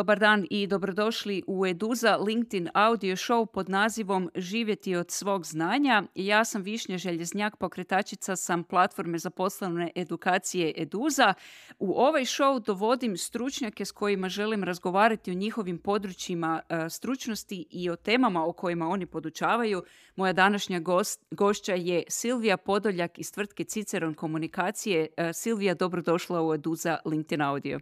Dobar dan i dobrodošli u Eduza LinkedIn audio show pod nazivom Živjeti od svog znanja. Ja sam Višnja Željeznjak, pokretačica sam platforme za poslovne edukacije Eduza. U ovaj show dovodim stručnjake s kojima želim razgovarati o njihovim područjima e, stručnosti i o temama o kojima oni podučavaju. Moja današnja gost, gošća je Silvija Podoljak iz tvrtke Ciceron komunikacije. E, Silvija, dobrodošla u Eduza LinkedIn audio.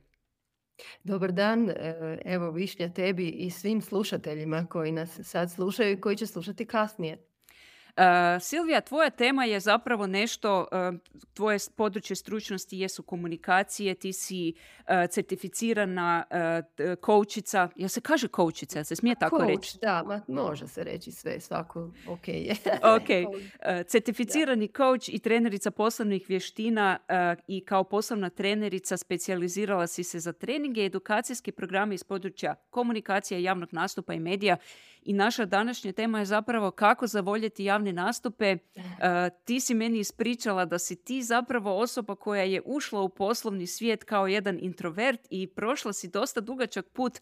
Dobar dan, e, evo Višnja tebi i svim slušateljima koji nas sad slušaju i koji će slušati kasnije. Uh, Silvija, tvoja tema je zapravo nešto, uh, tvoje područje stručnosti jesu komunikacije, ti si uh, certificirana koučica, ja se kaže koučica, se smije tako Coach, reći? da, ma, može se reći sve, svako, ok. Je. ok, certificirani coach i trenerica poslovnih vještina i kao poslovna trenerica specijalizirala si se za treninge i edukacijske programe iz područja komunikacije, javnog nastupa i medija i naša današnja tema je zapravo kako zavoljeti javne nastupe. E, ti si meni ispričala da si ti zapravo osoba koja je ušla u poslovni svijet kao jedan introvert i prošla si dosta dugačak put e,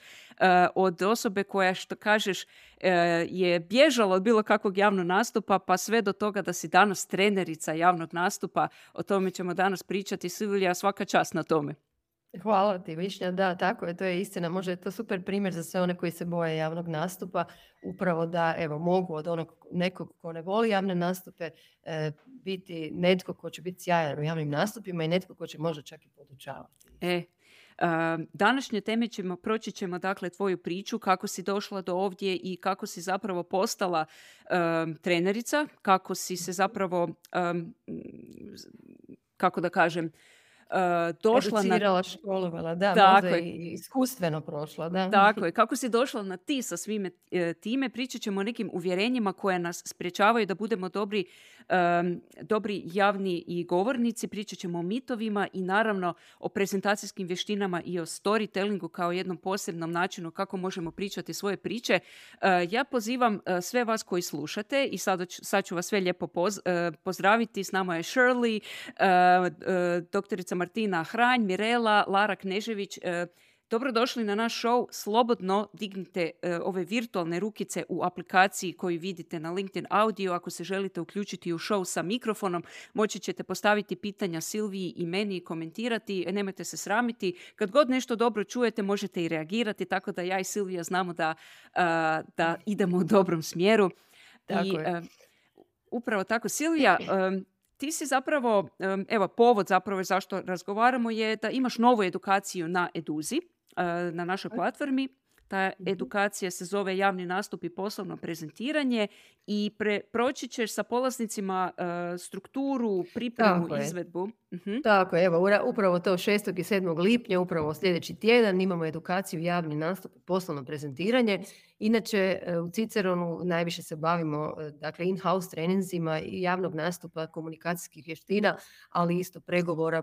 od osobe koja, što kažeš, e, je bježala od bilo kakvog javnog nastupa pa sve do toga da si danas trenerica javnog nastupa. O tome ćemo danas pričati. Silvija, svaka čast na tome. Hvala ti Višnja, da tako je, to je istina. Možda je to super primjer za sve one koji se boje javnog nastupa, upravo da evo mogu od onog nekog ko ne voli javne nastupe e, biti netko ko će biti sjajan u javnim nastupima i netko ko će možda čak i podučavati. E, današnje teme ćemo, proći ćemo dakle tvoju priču, kako si došla do ovdje i kako si zapravo postala trenerica, kako si se zapravo, kako da kažem, uh, došla na... školovala, da, tako je. i iskustveno prošla, da. Tako je. Kako si došla na ti sa svime e, time, pričat ćemo o nekim uvjerenjima koje nas sprječavaju da budemo dobri, dobri javni i govornici, pričat ćemo o mitovima i naravno o prezentacijskim vještinama i o storytellingu kao jednom posebnom načinu kako možemo pričati svoje priče. E, ja pozivam sve vas koji slušate i sad, ću vas sve lijepo pozdraviti. S nama je Shirley, doktorica Martina Hranj, Mirela, Lara Knežević. E, dobrodošli na naš show. Slobodno dignite e, ove virtualne rukice u aplikaciji koju vidite na LinkedIn Audio. Ako se želite uključiti u show sa mikrofonom, moći ćete postaviti pitanja Silviji i meni i komentirati. E, nemojte se sramiti. Kad god nešto dobro čujete, možete i reagirati, tako da ja i Silvija znamo da, da idemo u dobrom smjeru. Tako I, je. Upravo tako. Silvija, ti si zapravo, evo povod zapravo zašto razgovaramo je da imaš novu edukaciju na Eduzi, na našoj platformi. Ta mhm. edukacija se zove javni nastup i poslovno prezentiranje i pre, proći ćeš sa polaznicima uh, strukturu, pripremu, Tako izvedbu. uh Tako je, evo, upravo to 6. i 7. lipnja, upravo sljedeći tjedan imamo edukaciju javni nastup i poslovno prezentiranje. Inače, e, u Ciceronu najviše se bavimo e, dakle, in-house treninzima i javnog nastupa, komunikacijskih vještina, ali isto pregovora,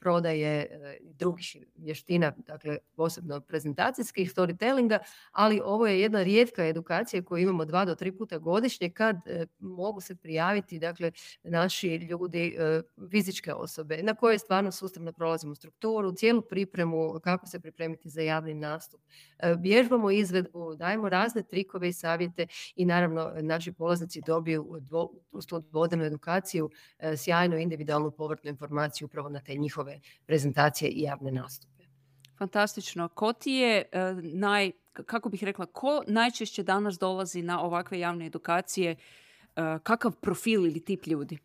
prodaje drugih vještina, dakle posebno prezentacijskih, storytellinga, ali ovo je jedna rijetka edukacija koju imamo dva do tri puta godišnje kad e, mogu se prijaviti dakle, naši ljudi, e, fizičke osobe, na koje stvarno sustavno prolazimo strukturu, cijelu pripremu, kako se pripremiti za javni nastup. E, vježbamo izvedbu, dajemo razne trikove i savjete i naravno naši polaznici dobiju uz tu vodenu edukaciju sjajnu individualnu povratnu informaciju upravo na te njihove prezentacije i javne nastupe. Fantastično. Ko ti je naj kako bih rekla, ko najčešće danas dolazi na ovakve javne edukacije, e, kakav profil ili tip ljudi?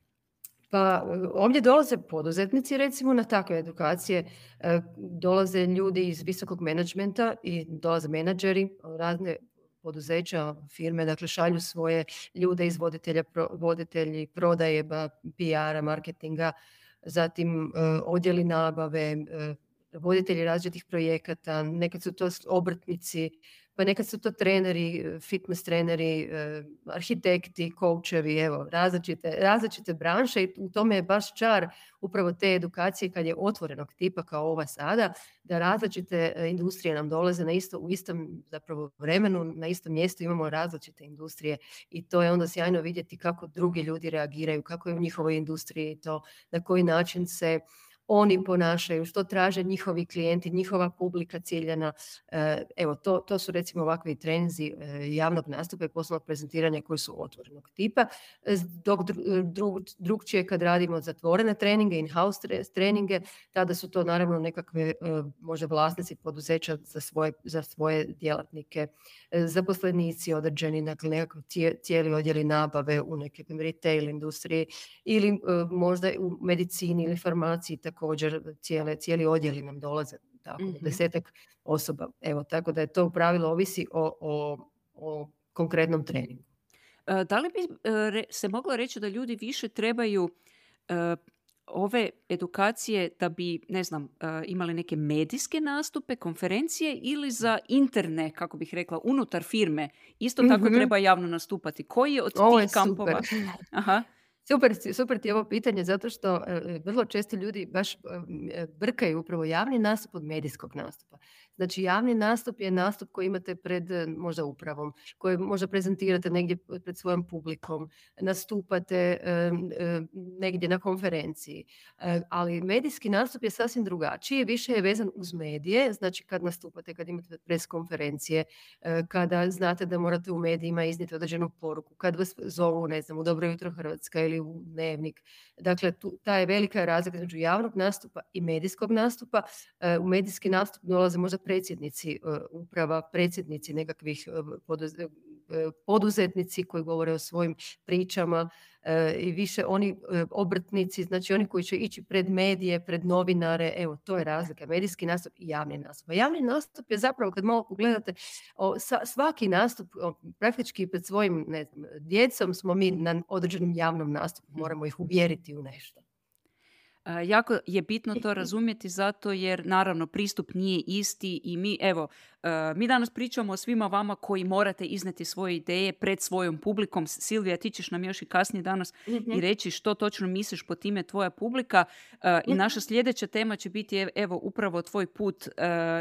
Pa ovdje dolaze poduzetnici recimo na takve edukacije, e, dolaze ljudi iz visokog menadžmenta i dolaze menadžeri, razne poduzeća, firme, dakle šalju svoje ljude iz voditelja, voditelji prodaje, PR-a, marketinga, zatim e, odjeli nabave, voditelji različitih projekata, nekad su to obrtnici, pa nekad su to treneri, fitness treneri, eh, arhitekti, koučevi, evo, različite, različite branše i u tome je baš čar upravo te edukacije kad je otvorenog tipa kao ova sada, da različite eh, industrije nam dolaze na isto, u istom zapravo vremenu, na istom mjestu imamo različite industrije i to je onda sjajno vidjeti kako drugi ljudi reagiraju, kako je u njihovoj industriji to, na koji način se oni ponašaju, što traže njihovi klijenti, njihova publika ciljena. E, evo, to, to su recimo ovakvi trenzi e, javnog nastupa i poslovnog prezentiranja koji su otvorenog tipa. Dok drugčije kad radimo zatvorene treninge, in-house treninge, tada su to naravno nekakve možda vlasnici poduzeća za svoje, za svoje djelatnike, zaposlenici određeni, dakle nekakav cijeli odjeli nabave u nekakvom retail industriji ili možda u medicini ili farmaciji također cijele, cijeli odjeli nam dolaze, tako, mm desetak osoba. Evo, tako da je to u pravilu ovisi o, o, o konkretnom treningu. E, da li bi e, se moglo reći da ljudi više trebaju e, ove edukacije da bi, ne znam, imali neke medijske nastupe, konferencije ili za interne, kako bih rekla, unutar firme, isto tako mhm. treba javno nastupati. Koji je od tih kampova? Aha. Super, super ti je ovo pitanje zato što e, e, vrlo često ljudi baš e, brkaju upravo javni nastup od medijskog nastupa. Znači javni nastup je nastup koji imate pred eh, možda upravom, koji možda prezentirate negdje pred svojom publikom, nastupate negdje na konferenciji. Ali medijski nastup je sasvim drugačiji, više je vezan uz medije, znači kad nastupate, kad imate pres konferencije, kada znate da morate u medijima iznijeti određenu poruku, kad vas zovu, ne znam, u Dobro jutro Hrvatska ili u Dnevnik. Dakle, tu, ta je velika razlika između javnog nastupa i medijskog nastupa. U medijski nastup dolaze možda predsjednici e, uprava, predsjednici nekakvih e, e, poduzetnici koji govore o svojim pričama i više oni obrtnici, znači oni koji će ići pred medije, pred novinare, evo to je razlika, medijski nastup i javni nastup. A javni nastup je zapravo kad malo pogledate, svaki nastup praktički pred svojim ne znam, djecom smo mi na određenom javnom nastupu, moramo ih uvjeriti u nešto. Jako je bitno to razumjeti zato jer naravno pristup nije isti i mi evo mi danas pričamo o svima vama koji morate izneti svoje ideje pred svojom publikom. Silvija, ti ćeš nam još i kasnije danas i mhm. reći što točno misliš po time tvoja publika. E, I mhm. naša sljedeća tema će biti evo upravo tvoj put e,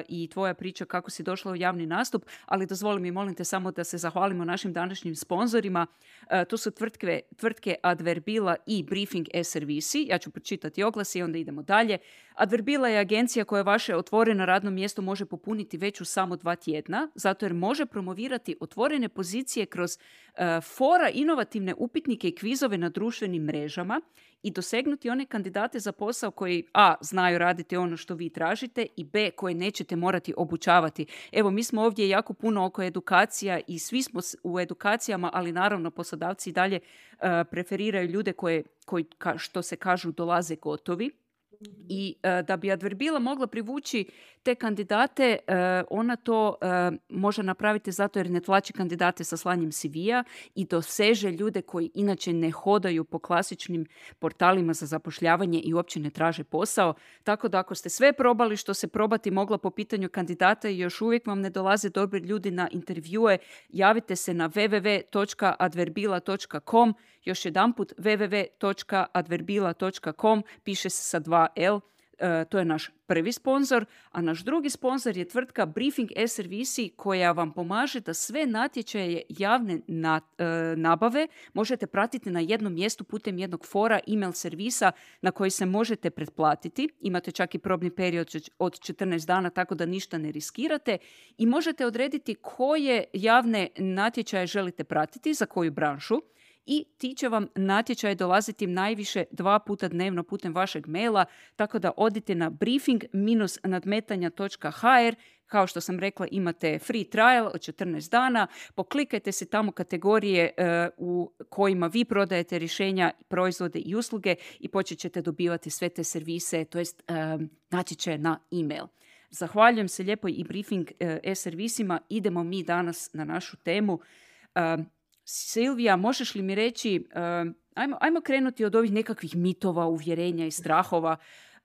i tvoja priča kako si došla u javni nastup. Ali dozvoli mi, molim te, samo da se zahvalimo našim današnjim sponzorima. To su tvrtke, tvrtke Adverbila i Briefing e-servisi. Ja ću pročitati oglas i onda idemo dalje. Adverbila je agencija koja vaše otvoreno radno mjesto može popuniti već u samo dva tjedna, zato jer može promovirati otvorene pozicije kroz uh, fora inovativne upitnike i kvizove na društvenim mrežama i dosegnuti one kandidate za posao koji a. znaju raditi ono što vi tražite i b. koje nećete morati obučavati. Evo, mi smo ovdje jako puno oko edukacija i svi smo u edukacijama, ali naravno poslodavci dalje uh, preferiraju ljude koje, koji, što se kažu, dolaze gotovi i e, da bi Adverbila mogla privući te kandidate, e, ona to e, može napraviti zato jer ne tlači kandidate sa slanjem CV-a i doseže ljude koji inače ne hodaju po klasičnim portalima za zapošljavanje i uopće ne traže posao. Tako da ako ste sve probali što se probati mogla po pitanju kandidata i još uvijek vam ne dolaze dobri ljudi na intervjue, javite se na www.adverbila.com još jedanput www.adverbila.com piše se sa dva L. E, to je naš prvi sponsor, a naš drugi sponsor je tvrtka Briefing e-servisi koja vam pomaže da sve natječaje javne e, nabave možete pratiti na jednom mjestu putem jednog fora email servisa na koji se možete pretplatiti. Imate čak i probni period od 14 dana tako da ništa ne riskirate i možete odrediti koje javne natječaje želite pratiti za koju branšu i ti će vam natječaj dolaziti najviše dva puta dnevno putem vašeg maila, tako da odite na briefing-nadmetanja.hr kao što sam rekla, imate free trial od 14 dana. Poklikajte se tamo kategorije e, u kojima vi prodajete rješenja, proizvode i usluge i počet ćete dobivati sve te servise, to jest natječaje na email. Zahvaljujem se lijepo i briefing e, e-servisima. Idemo mi danas na našu temu. Silvija, možeš li mi reći, uh, ajmo, ajmo krenuti od ovih nekakvih mitova, uvjerenja i strahova.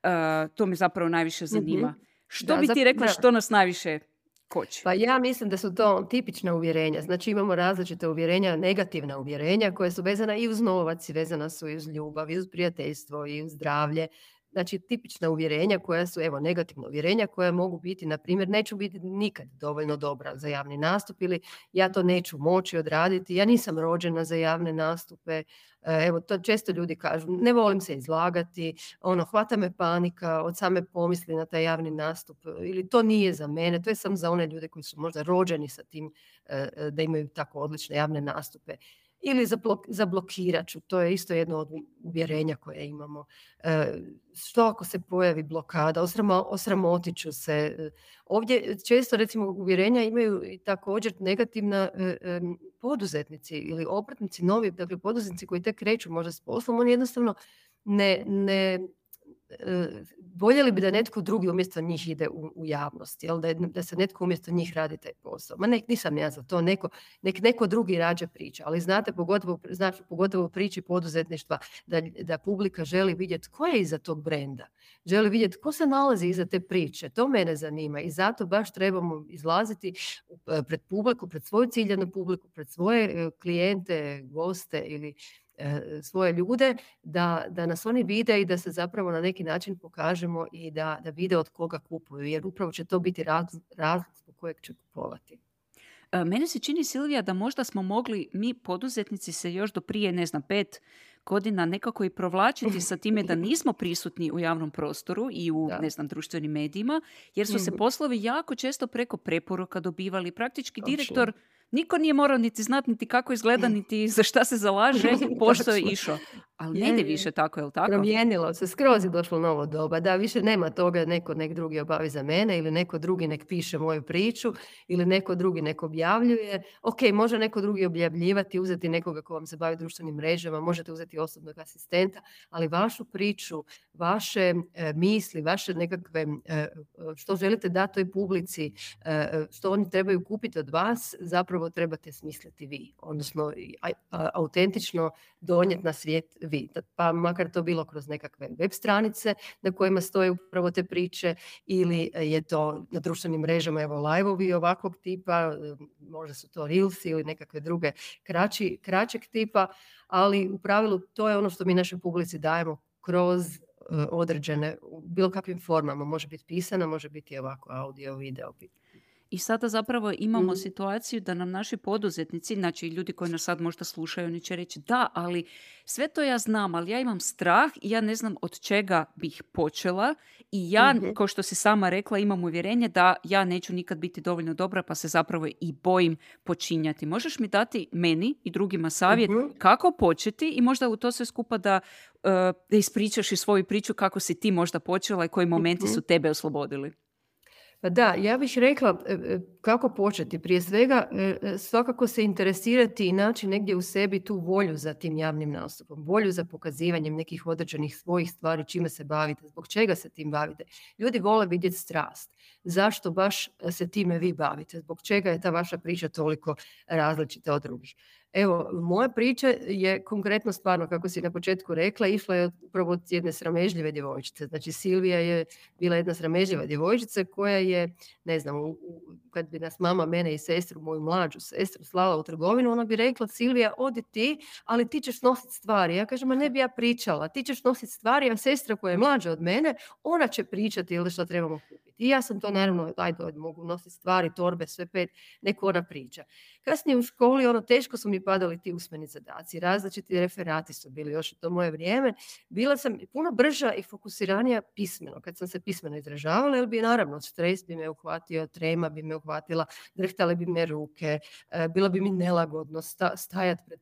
Uh, to me zapravo najviše mhm. zanima. Što bi ti rekla što nas najviše koči? Pa ja mislim da su to tipična uvjerenja. Znači imamo različite uvjerenja, negativna uvjerenja koje su vezana i uz novac, i vezana su i uz ljubav, i uz prijateljstvo, i uz zdravlje. Znači tipična uvjerenja koja su, evo, negativna uvjerenja koja mogu biti, na primjer, neću biti nikad dovoljno dobra za javni nastup ili ja to neću moći odraditi, ja nisam rođena za javne nastupe, e, evo, to često ljudi kažu, ne volim se izlagati, ono, hvata me panika od same pomisli na taj javni nastup ili to nije za mene, to je samo za one ljude koji su možda rođeni sa tim e, e, da imaju tako odlične javne nastupe ili zablokirat ću. To je isto jedno od uvjerenja koje imamo. E, što ako se pojavi blokada? osramotit ću se. E, ovdje često recimo uvjerenja imaju i također negativna e, poduzetnici ili obrtnici novi, dakle poduzetnici koji tek kreću možda s poslom, oni jednostavno ne, ne voljeli bi da netko drugi umjesto njih ide u, u javnost, jel? Da, da se netko umjesto njih radi taj posao. Ma nek, nisam ja za to, neko, nek neko drugi rađe priča, ali znate, pogotovo, znači, pogotovo priči poduzetništva, da, da publika želi vidjeti ko je iza tog brenda, želi vidjeti ko se nalazi iza te priče, to mene zanima i zato baš trebamo izlaziti e, pred publiku, pred svoju ciljanu publiku, pred svoje e, klijente, goste ili svoje ljude, da, da nas oni vide i da se zapravo na neki način pokažemo i da, da vide od koga kupuju, jer upravo će to biti razlog zbog kojeg će kupovati. E, mene se čini, Silvija, da možda smo mogli mi poduzetnici se još do prije, ne znam, pet godina nekako i provlačiti sa time da nismo prisutni u javnom prostoru i u, ne znam, društvenim medijima, jer su se mhm. poslovi jako često preko preporuka dobivali. Praktički direktor Niko nije morao niti znati niti kako izgleda, niti za šta se zalaže, pošto je išao. Ali ne ide više tako, je li tako? Promijenilo se, skroz je došlo novo doba. Da, više nema toga neko nek drugi obavi za mene ili neko drugi nek piše moju priču ili neko drugi nek objavljuje. Ok, može neko drugi objavljivati, uzeti nekoga ko vam se bavi društvenim mrežama, možete uzeti osobnog asistenta, ali vašu priču, vaše e, misli, vaše nekakve, e, što želite dati toj publici, e, što oni trebaju kupiti od vas, zapravo trebate smisliti vi. Odnosno, autentično donijeti na svijet vi. Pa makar to bilo kroz nekakve web stranice na kojima stoje upravo te priče ili je to na društvenim mrežama, evo live-ovi ovakvog tipa, možda su to reels ili nekakve druge kraći, kraćeg tipa, ali u pravilu to je ono što mi našoj publici dajemo kroz e, određene, u bilo kakvim formama, može biti pisana, može biti ovako audio, video, i sada zapravo imamo mm. situaciju da nam naši poduzetnici, znači ljudi koji nas sad možda slušaju, oni će reći da, ali sve to ja znam, ali ja imam strah i ja ne znam od čega bih počela i ja, mm kao što si sama rekla, imam uvjerenje da ja neću nikad biti dovoljno dobra pa se zapravo i bojim počinjati. Možeš mi dati meni i drugima savjet mhm. kako početi i možda u to sve skupa da, uh, da ispričaš i svoju priču kako si ti možda počela i koji momenti mhm. su tebe oslobodili? Pa da, ja bih rekla e, e, kako početi. Prije svega e, svakako se interesirati i naći negdje u sebi tu volju za tim javnim nastupom, volju za pokazivanjem nekih određenih svojih stvari, čime se bavite, zbog čega se tim bavite. Ljudi vole vidjeti strast. Zašto baš se time vi bavite? Zbog čega je ta vaša priča toliko različita od drugih? Evo, moja priča je konkretno stvarno, kako si na početku rekla, išla je upravo od jedne sramežljive djevojčice. Znači, Silvija je bila jedna sramežljiva djevojčica koja je, ne znam, kad bi nas mama, mene i sestru, moju mlađu sestru slala u trgovinu, ona bi rekla, Silvija, odi ti, ali ti ćeš nositi stvari. Ja kažem, ma ne bi ja pričala, ti ćeš nositi stvari, a sestra koja je mlađa od mene, ona će pričati ili što trebamo kupiti. I ja sam to naravno, ajde, mogu nositi stvari, torbe, sve pet, neko ona priča. Kasnije u školi, ono, teško su mi padali ti usmeni zadaci, različiti referati su bili još u to moje vrijeme. Bila sam puno brža i fokusiranija pismeno, kad sam se pismeno izražavala, jer bi naravno stres bi me uhvatio, trema bi me uhvatila, drhtale bi me ruke, e, bilo bi mi nelagodno stajati pred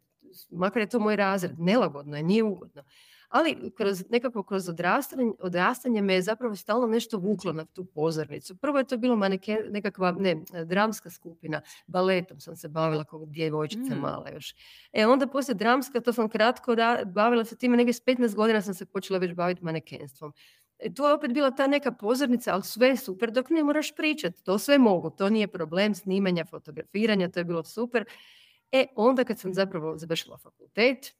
makar je to moj razred, nelagodno je, nije ugodno ali kroz, nekako kroz odrastanje, odrastanje me je zapravo stalno nešto vuklo na tu pozornicu. Prvo je to bilo maneke, nekakva ne, dramska skupina, baletom sam se bavila kao djevojčica mm. mala još. E onda poslije dramska, to sam kratko da, bavila se time, negdje s 15 godina sam se počela već baviti manekenstvom. E, tu je opet bila ta neka pozornica, ali sve je super dok ne moraš pričati. To sve mogu, to nije problem snimanja, fotografiranja, to je bilo super. E onda kad sam zapravo završila fakultet,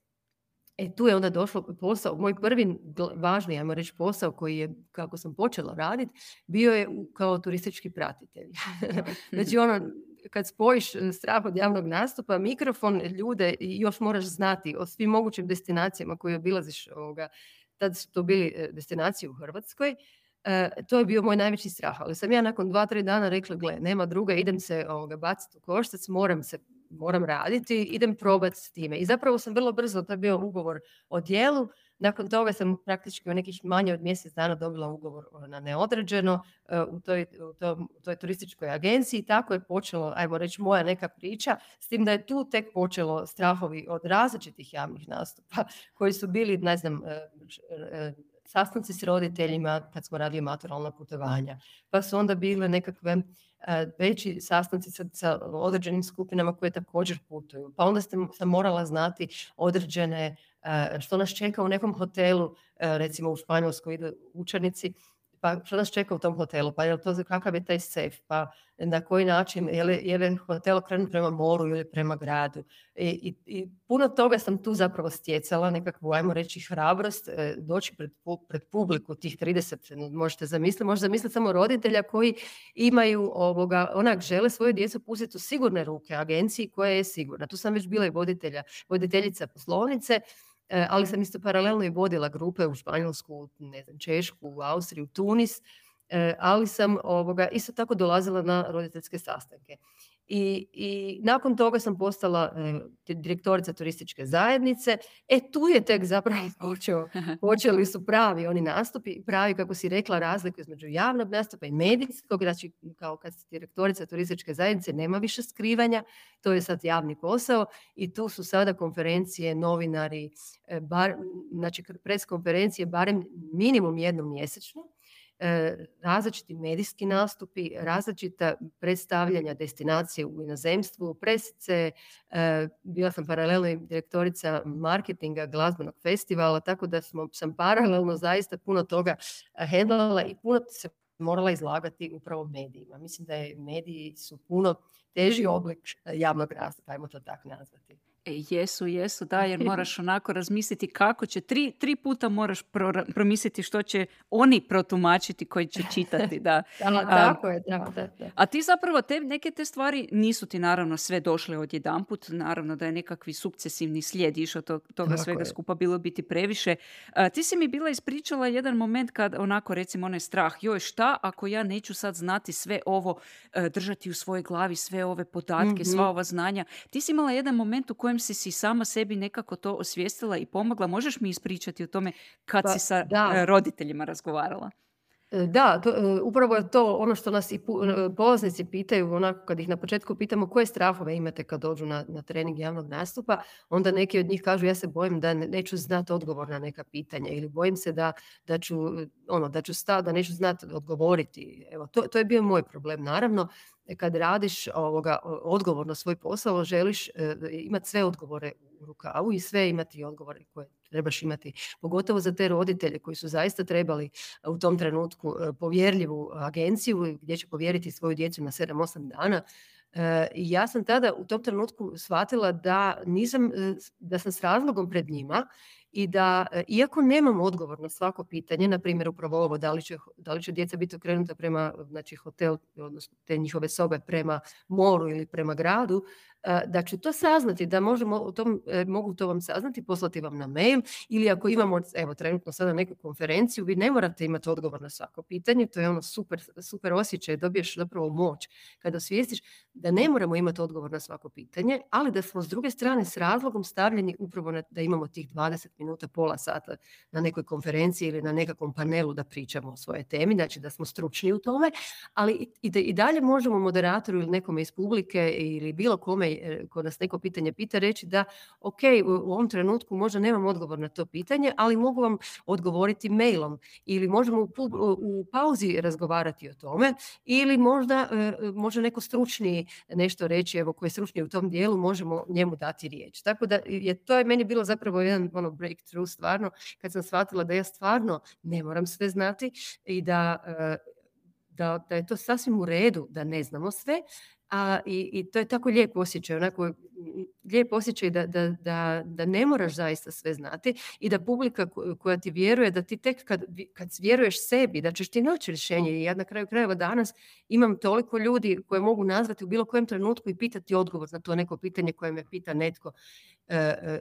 E tu je onda došlo posao, moj prvi važni, ajmo reći, posao koji je, kako sam počela raditi, bio je kao turistički pratitelj. znači ono, kad spojiš e, strah od javnog nastupa, mikrofon, ljude još moraš znati o svim mogućim destinacijama koje obilaziš ovoga, tad su to bili destinacije u Hrvatskoj, to je bio moj najveći strah. Ali sam ja nakon dva, tri dana rekla, gle, nema druga, idem se ovoga, baciti u koštac, moram se moram raditi, idem probati s time. I zapravo sam vrlo brzo, to je bio ugovor o dijelu, nakon toga sam praktički u nekih manje od mjesec dana dobila ugovor na neodređeno e, u toj, u toj turističkoj agenciji. Tako je počelo, ajmo reći, moja neka priča, s tim da je tu tek počelo strahovi od različitih javnih nastupa koji su bili, ne znam, e, e, sastanci s roditeljima kad smo radili maturalna putovanja. Pa su onda bile nekakve veći sastanci sa, određenim skupinama koje također putuju. Pa onda sam morala znati određene što nas čeka u nekom hotelu, recimo u Španjolskoj učenici, pa što nas čeka u tom hotelu, pa je li to, kakav je taj sef, pa na koji način, je li, je hotel okrenut prema moru ili prema gradu. I, i, puno toga sam tu zapravo stjecala, nekakvu, ajmo reći, hrabrost, e, doći pred, pred publiku tih 30, možete zamisliti, možete zamisliti samo roditelja koji imaju ovoga, onak žele svoju djecu pustiti u sigurne ruke agenciji koja je sigurna. Tu sam već bila i voditelja, voditeljica poslovnice, ali sam isto paralelno i vodila grupe u Španjolsku, ne znam, Češku, u Austriju, Tunis, e, ali sam ovoga, isto tako dolazila na roditeljske sastanke. I, I nakon toga sam postala e, direktorica turističke zajednice. E tu je tek zapravo počeo, počeli su pravi oni nastupi, pravi kako si rekla razliku između javnog nastupa i medijskog, znači kao kad si direktorica turističke zajednice nema više skrivanja, to je sad javni posao. I tu su sada konferencije, novinari, e, bar, znači pres konferencije barem minimum jednom mjesečno različiti medijski nastupi, različita predstavljanja destinacije u inozemstvu, presice, e, bila sam paralelno direktorica marketinga glazbenog festivala, tako da smo, sam paralelno zaista puno toga hendlala i puno se morala izlagati upravo medijima. Mislim da je mediji su puno teži oblik javnog nastupa, ajmo to tako nazvati. E, jesu, jesu, da, jer moraš onako razmisliti kako će, tri, tri puta moraš promisliti što će oni protumačiti koji će čitati. Da. da tako je, da, da, A ti zapravo, te, neke te stvari nisu ti naravno sve došle odjedanput, naravno da je nekakvi sukcesivni slijed išao to, toga svega skupa bilo biti previše. ti si mi bila ispričala jedan moment kad onako recimo onaj strah, joj šta ako ja neću sad znati sve ovo, e, držati u svojoj glavi sve ove podatke, sva mhm. ova znanja. Ti si imala jedan moment u kojem si si sama sebi nekako to osvijestila i pomogla. Možeš mi ispričati o tome kad pa, si sa e, roditeljima razgovarala? E, da, to, e, upravo je to ono što nas i polaznici pitaju, onako kad ih na početku pitamo koje strahove imate kad dođu na, na trening javnog nastupa, onda neki od njih kažu ja se bojim da neću znati odgovor na neka pitanja ili bojim se da, da ću, ono, da ću stati, da neću znati odgovoriti. Evo, to, to je bio moj problem. Naravno, kad radiš ovoga, odgovor svoj posao, želiš e, imati sve odgovore u rukavu i sve imati odgovore koje trebaš imati. Pogotovo za te roditelje koji su zaista trebali u tom trenutku e, povjerljivu agenciju gdje će povjeriti svoju djecu na 7-8 dana. E, I ja sam tada u tom trenutku shvatila da nisam, da sam s razlogom pred njima i da e, iako nemam odgovor na svako pitanje, na primjer upravo ovo da li će, da li će djeca biti okrenuta prema znači, hotel, odnosno te njihove sobe prema moru ili prema gradu, da ću to saznati, da možemo u tom, e, mogu to vam saznati, poslati vam na mail ili ako imamo, evo trenutno sada neku konferenciju, vi ne morate imati odgovor na svako pitanje, to je ono super, super osjećaj, dobiješ zapravo moć kada osvijestiš da ne moramo imati odgovor na svako pitanje, ali da smo s druge strane s razlogom stavljeni upravo na, da imamo tih 20 minuta, pola sata na nekoj konferenciji ili na nekakvom panelu da pričamo o svojoj temi, znači da smo stručni u tome, ali i, da, i dalje možemo moderatoru ili nekome iz publike ili bilo kome E, ko nas neko pitanje pita, reći da ok, u ovom trenutku možda nemam odgovor na to pitanje, ali mogu vam odgovoriti mailom ili možemo u, pauzi razgovarati o tome ili možda e, može neko stručniji nešto reći, evo koji je stručniji u tom dijelu, možemo njemu dati riječ. Tako da je to je meni bilo zapravo jedan ono breakthrough stvarno kad sam shvatila da ja stvarno ne moram sve znati i da e, da, da je to sasvim u redu da ne znamo sve, a, i, i to je tako lijep osjećaj, onako lijep osjećaj da, da, da, da ne moraš zaista sve znati i da publika koja ti vjeruje, da ti tek kad, kad vjeruješ sebi, da ćeš ti naći rješenje. I ja na kraju krajeva danas imam toliko ljudi koje mogu nazvati u bilo kojem trenutku i pitati odgovor na to neko pitanje koje me pita netko,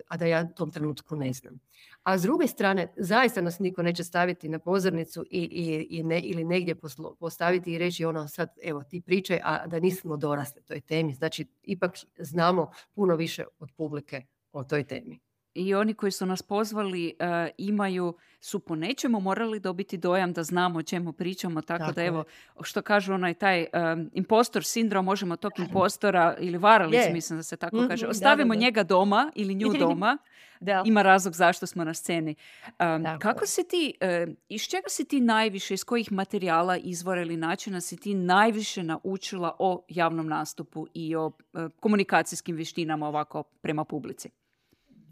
a da ja u tom trenutku ne znam. A s druge strane, zaista nas niko neće staviti na pozornicu i, i, i ne, ili negdje postaviti i reći ono sad, evo ti pričaj, a da nismo dorasli toj temi. Znači, ipak znamo puno više od publike o toj temi. I oni koji su nas pozvali uh, imaju, su po nečemu morali dobiti dojam da znamo o čemu pričamo, tako, da evo, što kažu onaj taj um, impostor sindrom, možemo tog impostora ili varalicu, mislim da se tako mm kaže, ostavimo njega doma ili nju doma, da. ima razlog zašto smo na sceni. Um, kako si ti, uh, iz čega si ti najviše, iz kojih materijala, izvora ili načina si ti najviše naučila o javnom nastupu i o uh, komunikacijskim vještinama ovako prema publici?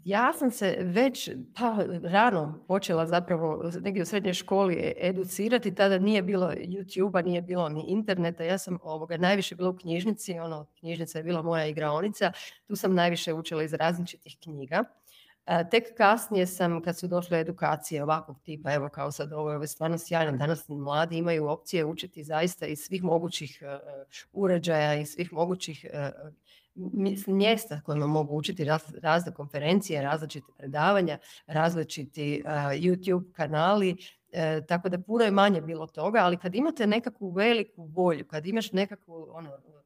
Ja sam se već pa, rano počela zapravo negdje u srednjoj školi e, educirati, tada nije bilo YouTube-a, nije bilo ni interneta, ja sam ovoga najviše bila u knjižnici, ono, knjižnica je bila moja igraonica, tu sam najviše učila iz različitih knjiga. tek kasnije sam, kad su došle edukacije ovakvog tipa, evo kao sad ovo je stvarno sjajno, danas mladi imaju opcije učiti zaista iz svih mogućih uh, uređaja, iz svih mogućih mjesta kojima mogu učiti razne konferencije, različite predavanja, različiti YouTube kanali, e, tako da puno je manje bilo toga, ali kad imate nekakvu veliku volju, kad imaš nekakvu ono, E,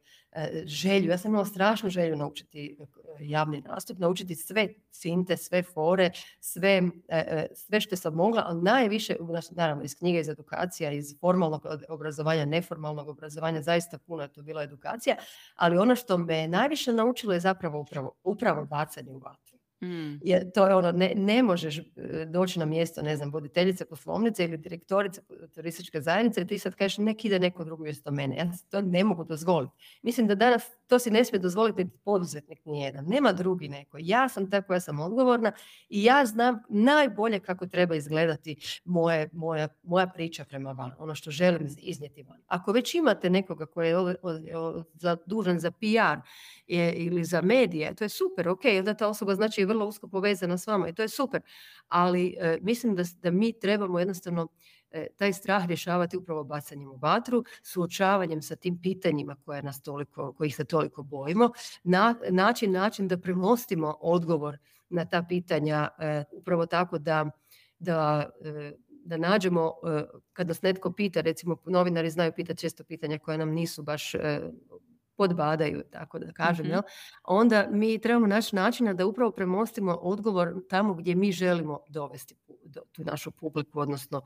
želju. Ja sam imala strašnu želju naučiti e, javni nastup, naučiti sve cinte, sve fore, sve, e, sve što sam mogla, ali najviše, naravno iz knjige, iz edukacija, iz formalnog obrazovanja, neformalnog obrazovanja, zaista puno je to bila edukacija, ali ono što me najviše naučilo je zapravo upravo, upravo bacanje u vatru. Mm. to je ono, ne, ne možeš e, doći na mjesto, ne znam, voditeljice poslovnice ili direktorice turističke zajednice i ti sad kažeš nek ide neko drugo mjesto mene. Ja to ne mogu dozvoliti. Mislim da danas to si ne smije dozvoliti poduzetnik nijedan. Nema drugi neko. Ja sam ta koja sam odgovorna i ja znam najbolje kako treba izgledati moje, moja, moja priča prema van. Ono što želim iznijeti van. Ako već imate nekoga koji je zadužen za PR ili za medije, to je super, ok, onda ta osoba znači vrlo usko povezana s vama i to je super. Ali e, mislim da, da mi trebamo jednostavno e, taj strah rješavati upravo bacanjem u vatru, suočavanjem sa tim pitanjima koje nas toliko, kojih se toliko bojimo, na, način, način da premostimo odgovor na ta pitanja e, upravo tako da, da da nađemo, kad nas netko pita, recimo novinari znaju pitati često pitanja koja nam nisu baš podbadaju, tako da kažem, mm onda mi trebamo naći načina da upravo premostimo odgovor tamo gdje mi želimo dovesti tu našu publiku, odnosno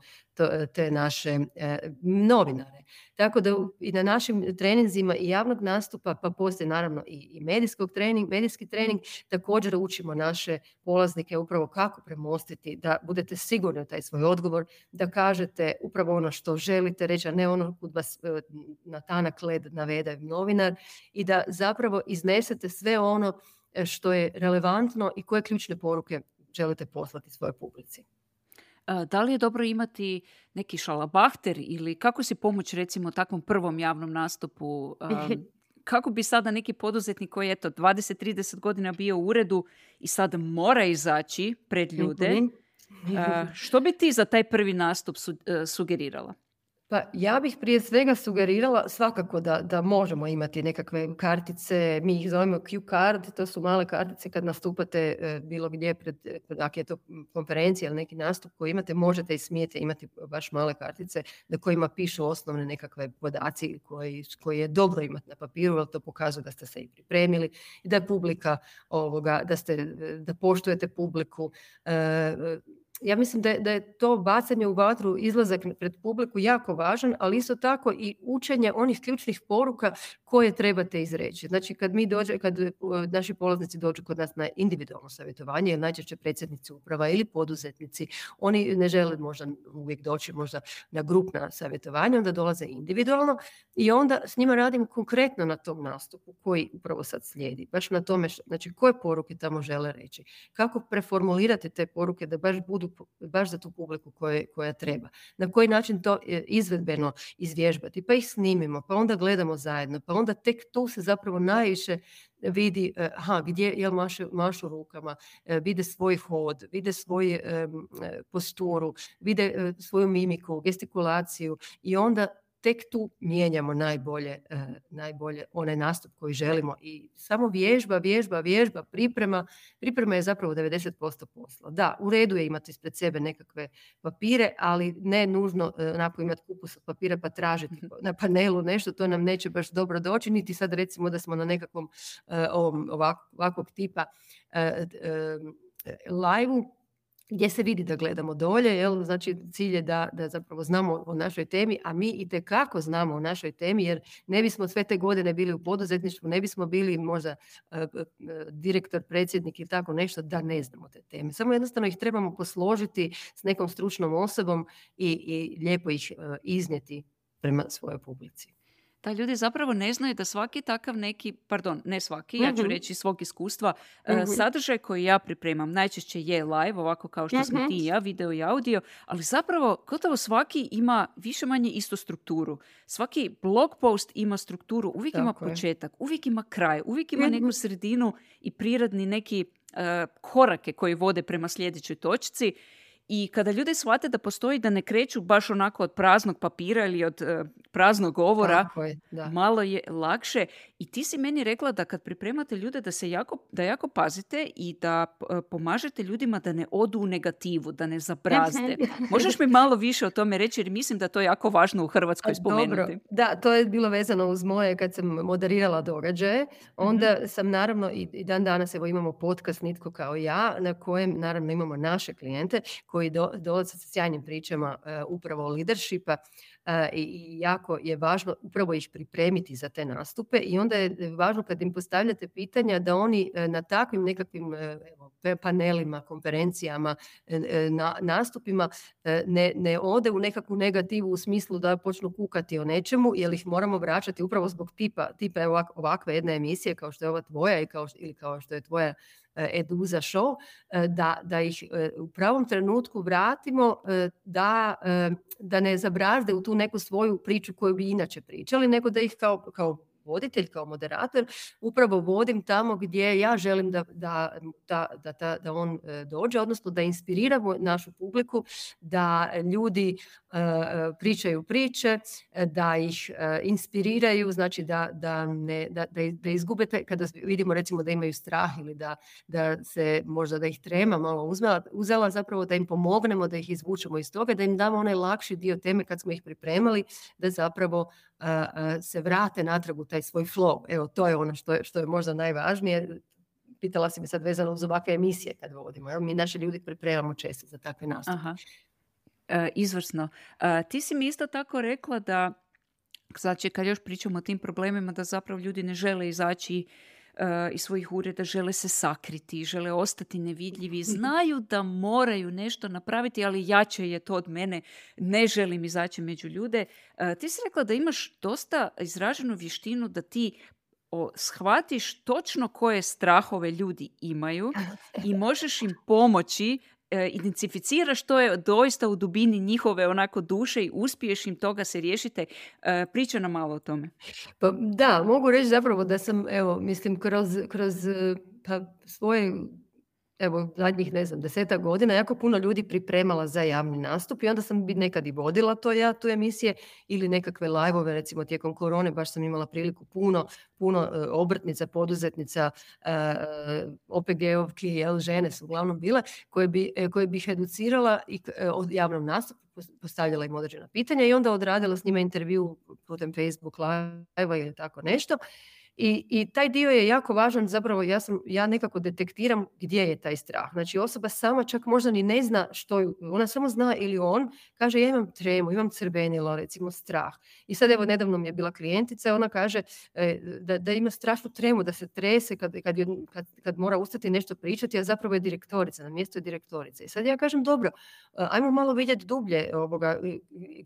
te naše e, novinare. Tako da i na našim treninzima i javnog nastupa, pa poslije naravno i, i medijskog trening, medijski trening, također učimo naše polaznike upravo kako premostiti, da budete sigurni u taj svoj odgovor, da kažete upravo ono što želite reći, a ne ono kud vas e, na tanak led navede novinar i da zapravo iznesete sve ono e, što je relevantno i koje ključne poruke želite poslati svojoj publici. Da li je dobro imati neki šalabahter ili kako si pomoći recimo takvom prvom javnom nastupu? kako bi sada neki poduzetnik koji je eto 20-30 godina bio u uredu i sad mora izaći pred ljude, mhm. što bi ti za taj prvi nastup e, sugerirala? Pa ja bih prije svega sugerirala svakako da, da možemo imati nekakve kartice, mi ih zovemo Q card, to su male kartice kad nastupate e, bilo gdje pred, ako je to konferencija ili neki nastup koji imate, možete i smijete imati baš male kartice na kojima pišu osnovne nekakve podaci koji, koji je dobro imati na papiru, jer to pokazuje da ste se i pripremili da je publika ovoga, da ste, da poštujete publiku, e, ja mislim da je, da je to bacanje u vatru, izlazak pred publiku jako važan, ali isto tako i učenje onih ključnih poruka koje trebate izreći. Znači kad mi dođe, kad e, naši polaznici dođu kod nas na individualno savjetovanje, jer najčešće predsjednici uprava ili poduzetnici, oni ne žele možda uvijek doći možda na grupna savjetovanja, onda dolaze individualno i onda s njima radim konkretno na tom nastupu koji upravo sad slijedi. Baš na tome, znači koje poruke tamo žele reći. Kako preformulirati te poruke da baš budu baš za tu publiku koje, koja treba. Na koji način to e, izvedbeno izvježbati, pa ih snimimo, pa onda gledamo zajedno, pa onda tek tu se zapravo najviše vidi aha, gdje, jel mašu, mašu rukama, vide svoj hod, vide svoju posturu, vide svoju mimiku, gestikulaciju i onda tek tu mijenjamo najbolje, e, najbolje onaj nastup koji želimo i samo vježba, vježba, vježba, priprema, priprema je zapravo 90% posla. Da, u redu je imati ispred sebe nekakve papire, ali ne nužno e, onako imati kupus od papira pa tražiti mhm. na panelu nešto, to nam neće baš dobro doći, niti sad recimo da smo na nekakvom e, ovom, ovakvog tipa live gdje se vidi da gledamo dolje, jel? znači cilj je da, da zapravo znamo o našoj temi, a mi i kako znamo o našoj temi, jer ne bismo sve te godine bili u poduzetništvu, ne bismo bili možda e, e, direktor, predsjednik ili tako nešto da ne znamo te teme. Samo jednostavno ih trebamo posložiti s nekom stručnom osobom i, i lijepo ih e, iznijeti prema svojoj publici da ljudi zapravo ne znaju da svaki takav neki, pardon, ne svaki, ja ću mhm. reći svog iskustva, uh sadržaj koji ja pripremam najčešće je live, ovako kao što smo ti i ja, video i audio, ali zapravo gotovo svaki ima više manje istu strukturu. Svaki blog post ima strukturu, uvijek ima početak, uvijek ima kraj, uvijek ima neku sredinu i prirodni neki korake koji vode prema sljedećoj točci i kada ljudi shvate da postoji da ne kreću baš onako od praznog papira ili od uh, praznog govora, malo je lakše. I ti si meni rekla da kad pripremate ljude da se jako, da jako pazite i da pomažete ljudima da ne odu u negativu, da ne zabrazde. Možeš mi malo više o tome reći jer mislim da to je jako važno u Hrvatskoj spomenuti. Dobro. Da, to je bilo vezano uz moje kad sam moderirala događaje. Onda mhm. sam naravno i dan danas evo imamo podcast Nitko kao ja na kojem naravno imamo naše klijente koji do, dolaze sa sjajnim pričama uh, upravo leadershipa uh, i jako je važno upravo ih pripremiti za te nastupe i onda je važno kad im postavljate pitanja da oni uh, na takvim nekakvim evo, panelima, konferencijama, na, nastupima ne, ne ode u nekakvu negativu u smislu da počnu kukati o nečemu jer ih moramo vraćati upravo zbog tipa, tipa ovakve jedne emisije kao što je ova tvoja i kao, ili kao što je tvoja Eduza Show, e, da, da ih e, u pravom trenutku vratimo e, da, da ne zabrazde u tu neku svoju priču koju bi inače pričali, nego da ih kao, kao voditelj, kao moderator, upravo vodim tamo gdje ja želim da, da, da, da, da on e, dođe, odnosno da inspiriramo našu publiku, da ljudi e, e, pričaju priče, da ih inspiriraju, znači da, da, ne, da, da izgube, kada vidimo recimo da imaju strah ili da, da se možda da ih trema malo uzela, uzela zapravo da im pomognemo, da ih izvučemo iz toga, da im damo onaj lakši dio teme kad smo ih pripremali, da zapravo se vrate natrag u taj svoj flow. Evo, to je ono što je, što je možda najvažnije. Pitala si me sad vezano uz ovakve emisije kad vodimo. Mi naši ljudi pripremamo često za takve nastupe. Aha. E, izvrsno. E, ti si mi isto tako rekla da, znači kad još pričamo o tim problemima, da zapravo ljudi ne žele izaći iz svojih ureda žele se sakriti, žele ostati nevidljivi, znaju da moraju nešto napraviti, ali jače je to od mene, ne želim izaći među ljude. Uh, ti si rekla da imaš dosta izraženu vještinu da ti shvatiš točno koje strahove ljudi imaju i možeš im pomoći identificiraš to je doista u dubini njihove onako duše i uspiješ im toga se riješite. E, priča nam malo o tome. Pa, da, mogu reći zapravo da sam, evo, mislim, kroz, kroz e, pa, svoje evo, zadnjih, ne znam, deseta godina, jako puno ljudi pripremala za javni nastup i onda sam bi nekad i vodila to ja, tu emisije ili nekakve live recimo tijekom korone, baš sam imala priliku puno, puno e, obrtnica, poduzetnica, uh, OPG-ovki, žene su uglavnom bile, koje bi, e, koje bih educirala i od javnom nastupu, postavljala im određena pitanja i onda odradila s njima intervju putem Facebook live ili tako nešto. I, I taj dio je jako važan, zapravo ja, sam, ja nekako detektiram gdje je taj strah. Znači osoba sama čak možda ni ne zna što ona samo zna ili on kaže ja imam tremu, imam crvenilo, recimo strah. I sad evo nedavno mi je bila klijentica, ona kaže e, da, da ima strašnu tremu, da se trese kad, kad, kad, kad mora ustati nešto pričati, a zapravo je direktorica, na mjestu je direktorica. I sad ja kažem dobro, ajmo malo vidjeti dublje ovoga,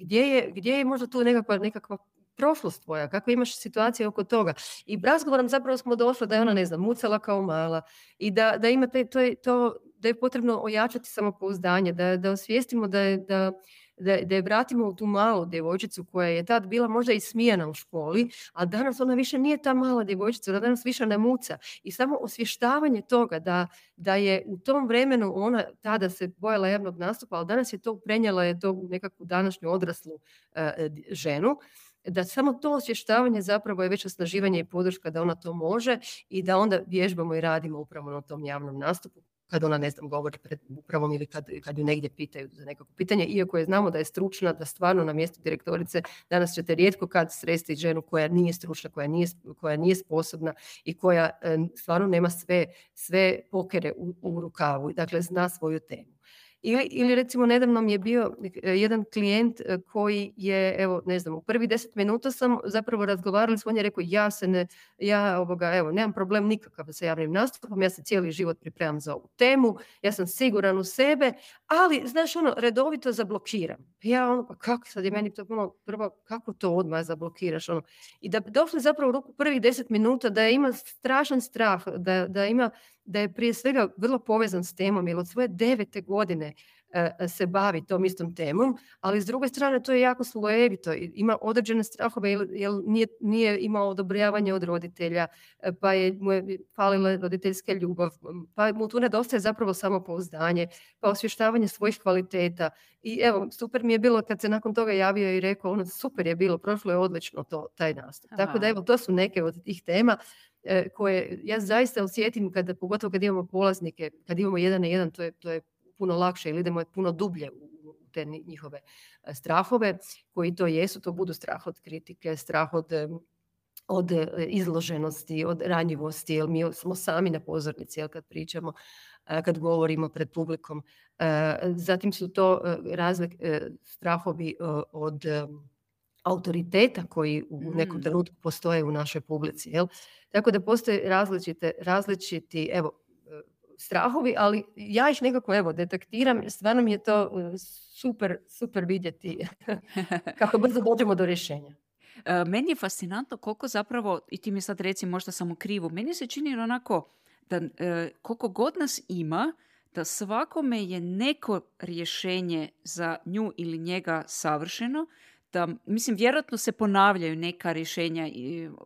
gdje je, gdje je možda tu nekakva, nekakva prošlost tvoja, kako imaš situacije oko toga. I razgovorom zapravo smo došli da je ona, ne znam, mucala kao mala i da, da ima to, to, da je potrebno ojačati samopouzdanje, da, da osvijestimo da je, da, da, da je vratimo u tu malu djevojčicu koja je tad bila možda i smijena u školi, a danas ona više nije ta mala djevojčica, ona danas više ne muca. I samo osvještavanje toga da, da je u tom vremenu ona tada se bojala javnog nastupa, ali danas je to prenijela je to u nekakvu današnju odraslu e, ženu da samo to osvještavanje zapravo je već osnaživanje i podrška da ona to može i da onda vježbamo i radimo upravo na tom javnom nastupu kad ona, ne znam, govori pred upravom ili kad, kad ju negdje pitaju za nekako pitanje, iako je znamo da je stručna, da stvarno na mjestu direktorice danas ćete rijetko kad sresti ženu koja nije stručna, koja nije, koja nije sposobna i koja stvarno nema sve, sve pokere u, u rukavu, dakle zna svoju temu. Ili, ili recimo nedavno mi je bio e, jedan klijent e, koji je, evo ne znam, u prvi deset minuta sam zapravo razgovarali s on rekao ja se ne, ja ovoga, evo, nemam problem nikakav sa javnim nastupom, ja se cijeli život pripremam za ovu temu, ja sam siguran u sebe, ali, znaš, ono, redovito zablokiram. Ja ono, pa kako sad je meni to ono, prvo, kako to odmah zablokiraš, ono. I da došli zapravo u ruku prvih deset minuta da ima strašan strah, da, da ima da je prije svega vrlo povezan s temom, jer od svoje devete godine se bavi tom istom temom, ali s druge strane to je jako slojevito. Ima određene strahove jer nije, nije imao odobravanje od roditelja, e, pa je mu je falila roditeljska ljubav, pa mu tu nedostaje zapravo samopouzdanje, pa osvještavanje svojih kvaliteta. I evo, super mi je bilo kad se nakon toga javio i rekao, ono super je bilo, prošlo je odlično to, taj nastup. Tako da evo, to su neke od tih tema E, koje ja zaista osjetim kada, pogotovo kad imamo polaznike, kad imamo jedan na jedan, to je, to je puno lakše ili idemo puno dublje u te njihove e, strahove koji to jesu, to budu strah od kritike, strah od od e, izloženosti, od ranjivosti, jer mi smo sami na pozornici jel, kad pričamo, kad govorimo pred publikom. Zatim su to razlik, strahovi od autoriteta koji u nekom mm. trenutku postoje u našoj publici. Jel? Tako da postoje različite, različiti evo, e, strahovi, ali ja ih nekako evo, detektiram. Stvarno mi je to e, super, super vidjeti kako brzo dođemo do rješenja. E, meni je fascinantno koliko zapravo, i ti mi sad reci možda sam u krivu, meni se čini onako da koliko god nas ima, da svakome je neko rješenje za nju ili njega savršeno, da, mislim, vjerojatno se ponavljaju neka rješenja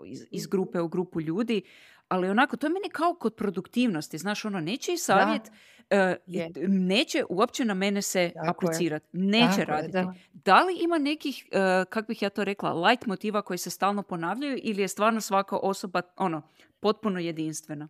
iz, iz grupe u grupu ljudi, ali onako, to je meni kao kod produktivnosti, znaš, ono, neće i savjet, uh, neće uopće na mene se aplicirati, neće raditi. da. da. li ima nekih, uh, kak bih ja to rekla, light motiva koji se stalno ponavljaju ili je stvarno svaka osoba, ono, potpuno jedinstvena?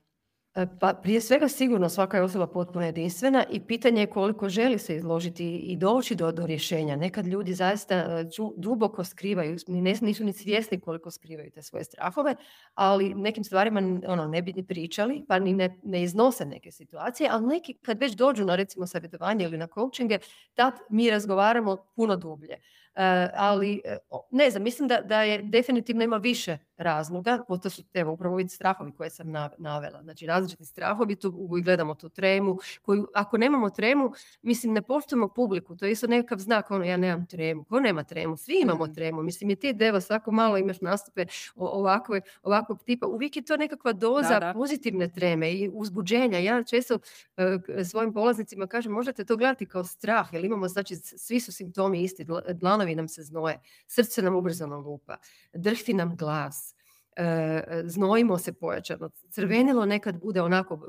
E, pa prije svega sigurno svaka je osoba potpuno jedinstvena i pitanje je koliko želi se izložiti i doći do, do rješenja. Nekad ljudi zaista e, duboko skrivaju, nisu ni svjesni koliko skrivaju te svoje strahove, ali nekim stvarima ono, ne bi ni pričali, pa ni ne, ne iznose neke situacije, ali neki kad već dođu na recimo savjetovanje ili na coachinge, tad mi razgovaramo puno dublje. E, ali ne znam, mislim da, da je definitivno ima više razloga, to su evo, upravo ovi strahovi koje sam navela. Znači različiti strahovi, tu gledamo tu tremu, koju ako nemamo tremu, mislim ne poštujemo publiku, to je isto nekakav znak, ono ja nemam tremu, ko nema tremu, svi imamo mm. tremu, mislim je ti deva svako malo imaš nastupe ovakve, ovakvog tipa, uvijek je to nekakva doza pozitivne treme i uzbuđenja. Ja često uh, svojim polaznicima kažem, možete to gledati kao strah, jer imamo, znači svi su simptomi isti, dlanovi nam se znoje, srce nam ubrzano lupa, drhti nam glas, znojimo se pojačano. Crvenilo nekad bude onako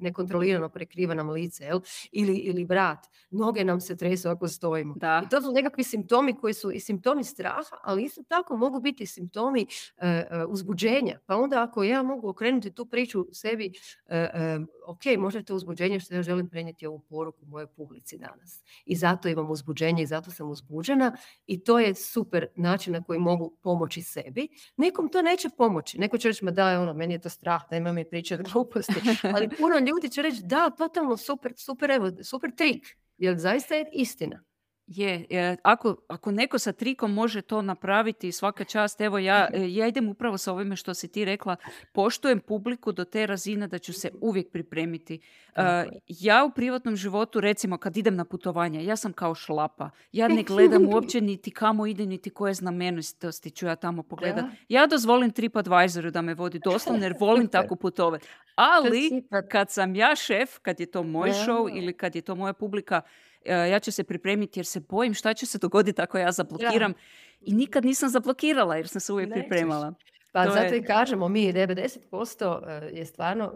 nekontrolirano prekriva nam lice jel? Ili, ili vrat. Noge nam se tresu ako stojimo. Da. I to su nekakvi simptomi koji su i simptomi straha, ali isto tako mogu biti simptomi e, uzbuđenja. Pa onda ako ja mogu okrenuti tu priču sebi, e, ok, možda je to uzbuđenje što ja želim prenijeti ovu poruku mojoj publici danas. I zato imam uzbuđenje i zato sam uzbuđena i to je super način na koji mogu pomoći sebi. Nekom to neće pomoći. Neko će reći, ma da, ono, meni je to strah, nema mi pričati gluposti. Ali puno ljudi će reći, da, totalno super, super, evo, super trik. Jer zaista je istina. Je, ako, ako neko sa trikom može to napraviti, svaka čast, evo ja, e, ja idem upravo sa ovime što si ti rekla, poštujem publiku do te razine da ću se uvijek pripremiti. Uh, ja u privatnom životu, recimo kad idem na putovanje, ja sam kao šlapa. Ja ne gledam uopće niti kamo ide, niti koje znamenitosti ću ja tamo pogledat. Ja dozvolim TripAdvisoru da me vodi doslovno jer volim tako putovati. Ali kad sam ja šef, kad je to moj show ili kad je to moja publika, ja ću se pripremiti jer se bojim šta će se dogoditi ako ja zablokiram. I nikad nisam zablokirala jer sam se uvijek pripremala. Pa zato i kažemo mi 90% e, je stvarno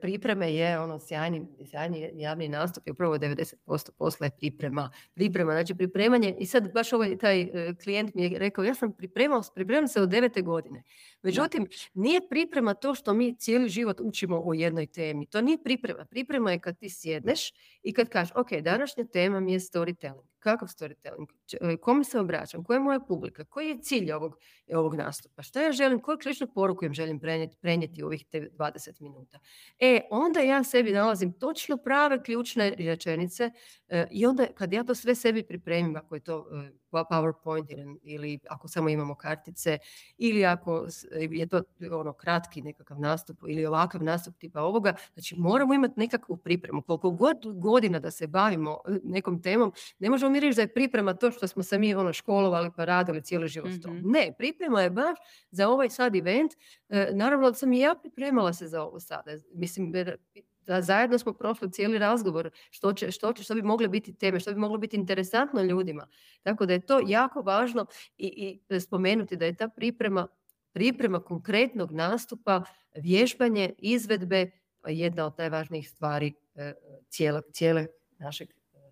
pripreme je ono sjajni, sjajni javni nastup i upravo 90% posla je priprema. Priprema, znači pripremanje i sad baš ovaj taj e, klijent mi je rekao ja sam pripremao, pripremam se od devete godine. Međutim, nije priprema to što mi cijeli život učimo o jednoj temi. To nije priprema. Priprema je kad ti sjedneš i kad kažeš ok, današnja tema mi je storytelling. Kakav storytelling? E, kome se obraćam? Koja je moja publika? Koji je cilj ovog, ovog nastupa? Šta ja želim? Koju ključnu poruku im želim prenijeti, prenijeti u ovih 20 minuta? E, onda ja sebi nalazim točno prave ključne rečenice e, i onda kad ja to sve sebi pripremim, ako je to e, PowerPoint ili, ako samo imamo kartice ili ako je to ono kratki nekakav nastup ili ovakav nastup tipa ovoga, znači moramo imati nekakvu pripremu. Koliko god godina da se bavimo nekom temom, ne možemo mi reći da je priprema to što smo se mi ono školovali pa radili cijeli život mm Ne, priprema je baš za ovaj sad event. E, naravno da sam i ja pripremala se za ovo sada. Mislim, da zajedno smo prošli cijeli razgovor što, će, što, će, što bi mogle biti teme, što bi moglo biti interesantno ljudima. Tako da je to jako važno i, i spomenuti da je ta priprema, priprema konkretnog nastupa, vježbanje, izvedbe jedna od najvažnijih stvari e, cijele, cijele našeg,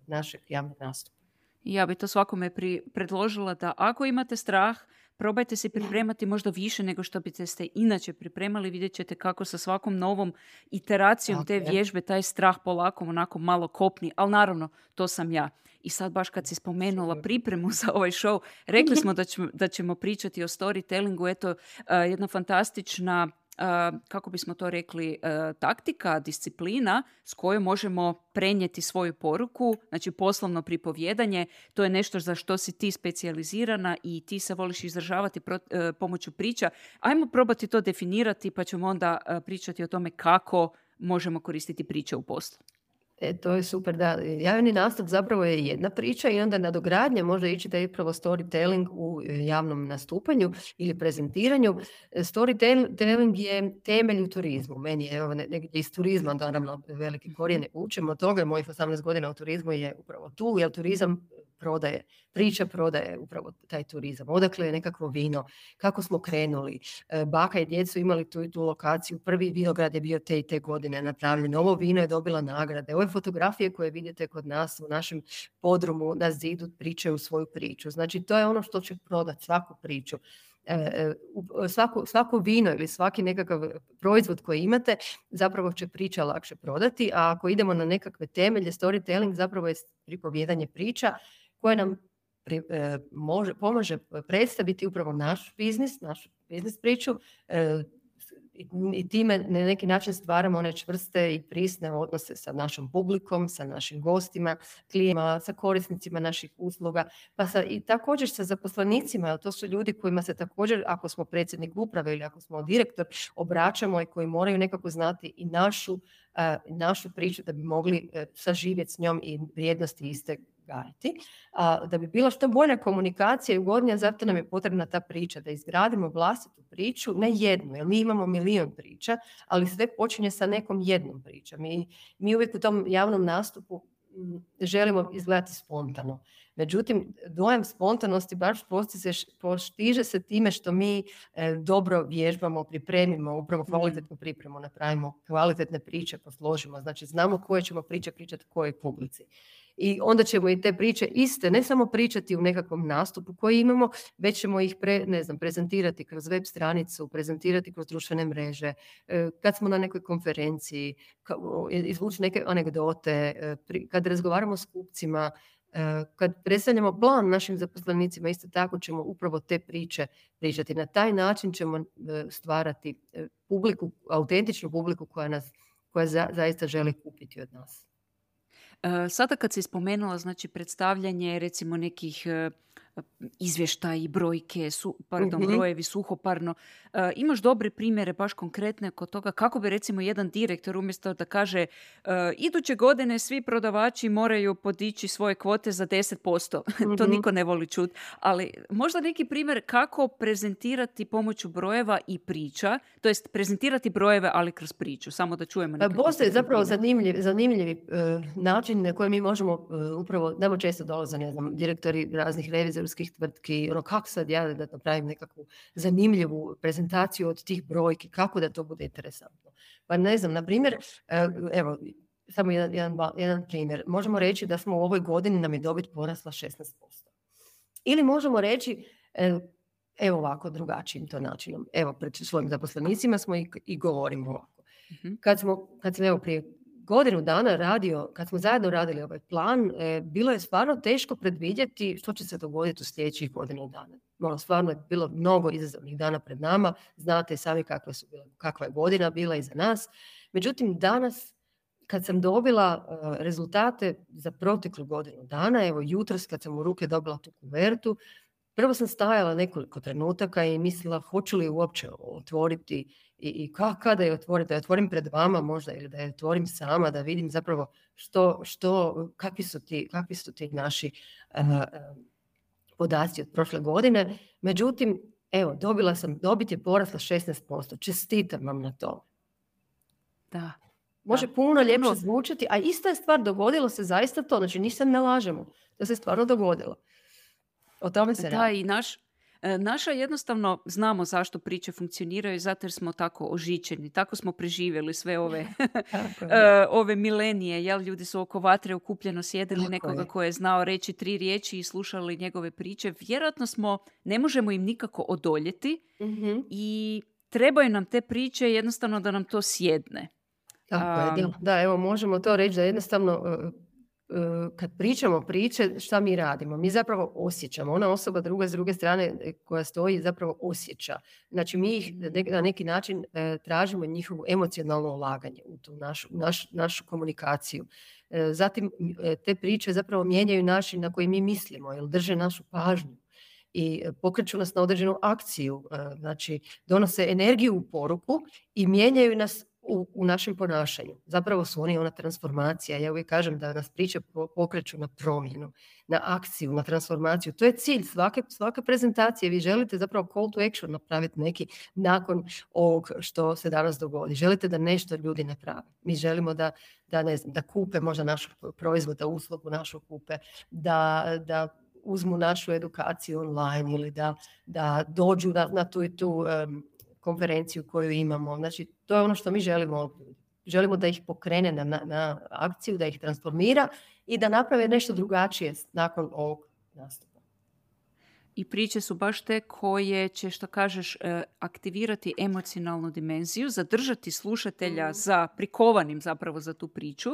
našeg javnog nastupa. Ja bi to svakome pri, predložila da ako imate strah, probajte se pripremati možda više nego što biste ste inače pripremali. Vidjet ćete kako sa svakom novom iteracijom te vježbe taj strah polako onako malo kopni. Ali naravno, to sam ja. I sad baš kad si spomenula pripremu za ovaj show, rekli smo da ćemo, da ćemo pričati o storytellingu. Eto, jedna fantastična kako bismo to rekli, taktika, disciplina s kojom možemo prenijeti svoju poruku, znači poslovno pripovjedanje, to je nešto za što si ti specijalizirana i ti se voliš izražavati e, pomoću priča. Ajmo probati to definirati pa ćemo onda pričati o tome kako možemo koristiti priče u poslu. E, to je super, da. Javni nastup zapravo je jedna priča i onda nadogradnja može ići da je upravo storytelling u e, javnom nastupanju ili prezentiranju. E, storytelling je temelj u turizmu. Meni je evo, negdje iz turizma, naravno, velike korijene učimo od toga. Mojih 18 godina u turizmu je upravo tu, jer turizam prodaje, priča prodaje upravo taj turizam. Odakle je nekakvo vino, kako smo krenuli. E, baka i djecu imali tu i tu lokaciju. Prvi vinograd je bio te i te godine napravljen. Ovo vino je dobila nagrade. Ove fotografije koje vidite kod nas u našem podrumu na zidu pričaju svoju priču. Znači to je ono što će prodati svaku priču. E, e, svako, svako vino ili svaki nekakav proizvod koji imate zapravo će priča lakše prodati, a ako idemo na nekakve temelje, storytelling zapravo je pripovjedanje priča koje nam e, može, pomaže predstaviti upravo naš biznis, našu biznis priču e, i time na neki način stvaramo one čvrste i prisne odnose sa našom publikom, sa našim gostima, klijentima, sa korisnicima naših usluga, pa sa, i također sa zaposlenicima, jer to su ljudi kojima se također, ako smo predsjednik uprave ili ako smo direktor, obraćamo i koji moraju nekako znati i našu, e, našu priču da bi mogli saživjeti s njom i vrijednosti iste gajiti. A, da bi bila što bolja komunikacija i ugodnija, zato nam je potrebna ta priča, da izgradimo vlastitu priču, ne jednu, jer mi imamo milion priča, ali sve počinje sa nekom jednom pričom. Mi, mi uvijek u tom javnom nastupu želimo izgledati spontano. Međutim, dojam spontanosti baš postiže se time što mi e, dobro vježbamo, pripremimo, upravo mhm. kvalitetnu pripremu, napravimo kvalitetne priče, posložimo. Znači, znamo koje ćemo priče pričati kojoj publici i onda ćemo i te priče iste, ne samo pričati u nekakvom nastupu koji imamo, već ćemo ih pre, ne znam, prezentirati kroz web stranicu, prezentirati kroz društvene mreže, e, kad smo na nekoj konferenciji, izvući neke anegdote, e, kad razgovaramo s kupcima, e, kad predstavljamo plan našim zaposlenicima, isto tako ćemo upravo te priče pričati. Na taj način ćemo stvarati publiku, autentičnu publiku koja nas koja zaista želi kupiti od nas. Sada kad si spomenula znači predstavljanje recimo nekih izvještaji, brojke, su, pardon, Mhm. brojevi suhoparno. E, imaš dobre primjere, baš konkretne kod toga kako bi recimo jedan direktor umjesto da kaže e, iduće godine svi prodavači moraju podići svoje kvote za 10%. to Mhm. niko ne voli čut. Ali možda neki primjer kako prezentirati pomoću brojeva i priča, to jest prezentirati brojeve ali kroz priču, samo da čujemo Pa Postoji zapravo primjer. zanimljiv, zanimljivi e, način na koji mi možemo upravo, nama često dolaze, ne znam, direktori raznih revizorskih tvrtki, ono kako sad ja da napravim nekakvu zanimljivu prezentaciju od tih brojki, kako da to bude interesantno. Pa ne znam, na primjer, e, evo, samo jedan, jedan, jedan primjer. Možemo reći da smo u ovoj godini nam je dobit porasla 16%. Ili možemo reći, e, evo ovako, drugačijim to načinom. Evo, pred svojim zaposlenicima smo i, i govorimo ovako. Mhm. Kad, smo, kad sam evo prije godinu dana radio, kad smo zajedno radili ovaj plan, e, bilo je stvarno teško predvidjeti što će se dogoditi u sljedećih godinu dana. Ono, stvarno je bilo mnogo izazovnih dana pred nama, znate sami kakve su bile, kakva je godina bila iza nas. Međutim, danas kad sam dobila e, rezultate za proteklu godinu dana, evo jutros kad sam u ruke dobila tu kuvertu, prvo sam stajala nekoliko trenutaka i mislila hoću li uopće otvoriti i, i ka- kada je otvoriti, da je otvorim pred vama možda ili da je otvorim sama, da vidim zapravo što, što kakvi, su ti, kakvi su ti naši e, podaci od prošle godine. Međutim, evo, dobila sam, dobit je porasla 16%. Čestitam vam na to. Da. Može Da. puno ljepše zvučati, a ista je stvar, dogodilo se zaista to, znači nisam ne lažemo, to se stvarno dogodilo. O tome se Da, radi. i naš, naša jednostavno znamo zašto priče funkcioniraju, zato jer smo tako ožičeni, tako smo preživjeli sve ove, e, ove milenije, jel? Ljudi su oko vatre okupljeno sjedili Tako nekoga je. ko je znao reći tri riječi i slušali njegove priče. Vjerojatno smo, ne možemo im nikako odoljeti Mhm. i trebaju nam te priče jednostavno da nam to sjedne. Tako je, da. Evo možemo to reći da jednostavno e, e, kad pričamo priče, šta mi radimo? Mi zapravo osjećamo. Ona osoba druga s druge strane e, koja stoji zapravo osjeća. Znači mi ih Mhm. na neki način e, tražimo njihovo emocionalno ulaganje u tu našu, naš- našu komunikaciju. E, Zatim e, te priče zapravo mijenjaju način na koji mi mislimo, jer drže našu pažnju i e, pokreću nas na određenu akciju, e, znači donose energiju u poruku i mijenjaju nas u, u našem ponašanju. Zapravo su oni ona transformacija. Ja uvijek kažem da nas priče po- pokreću na promjenu, na akciju, na transformaciju. To je cilj svake, svake prezentacije. Vi želite zapravo call to action napraviti neki nakon ovog što se danas dogodi. Želite da nešto ljudi naprave. Mi želimo da, da, ne znam, da kupe možda naš proizvod, da uslugu našu kupe, da, da uzmu našu edukaciju online ili da, da dođu na, na tu i tu em, konferenciju koju imamo. Znači, to je ono što mi želimo. Želimo da ih pokrene na, na, akciju, da ih transformira i da naprave nešto drugačije nakon ovog nastupa. I priče su baš te koje će, što kažeš, e, aktivirati emocionalnu dimenziju, zadržati slušatelja Mhm. za prikovanim zapravo za tu priču.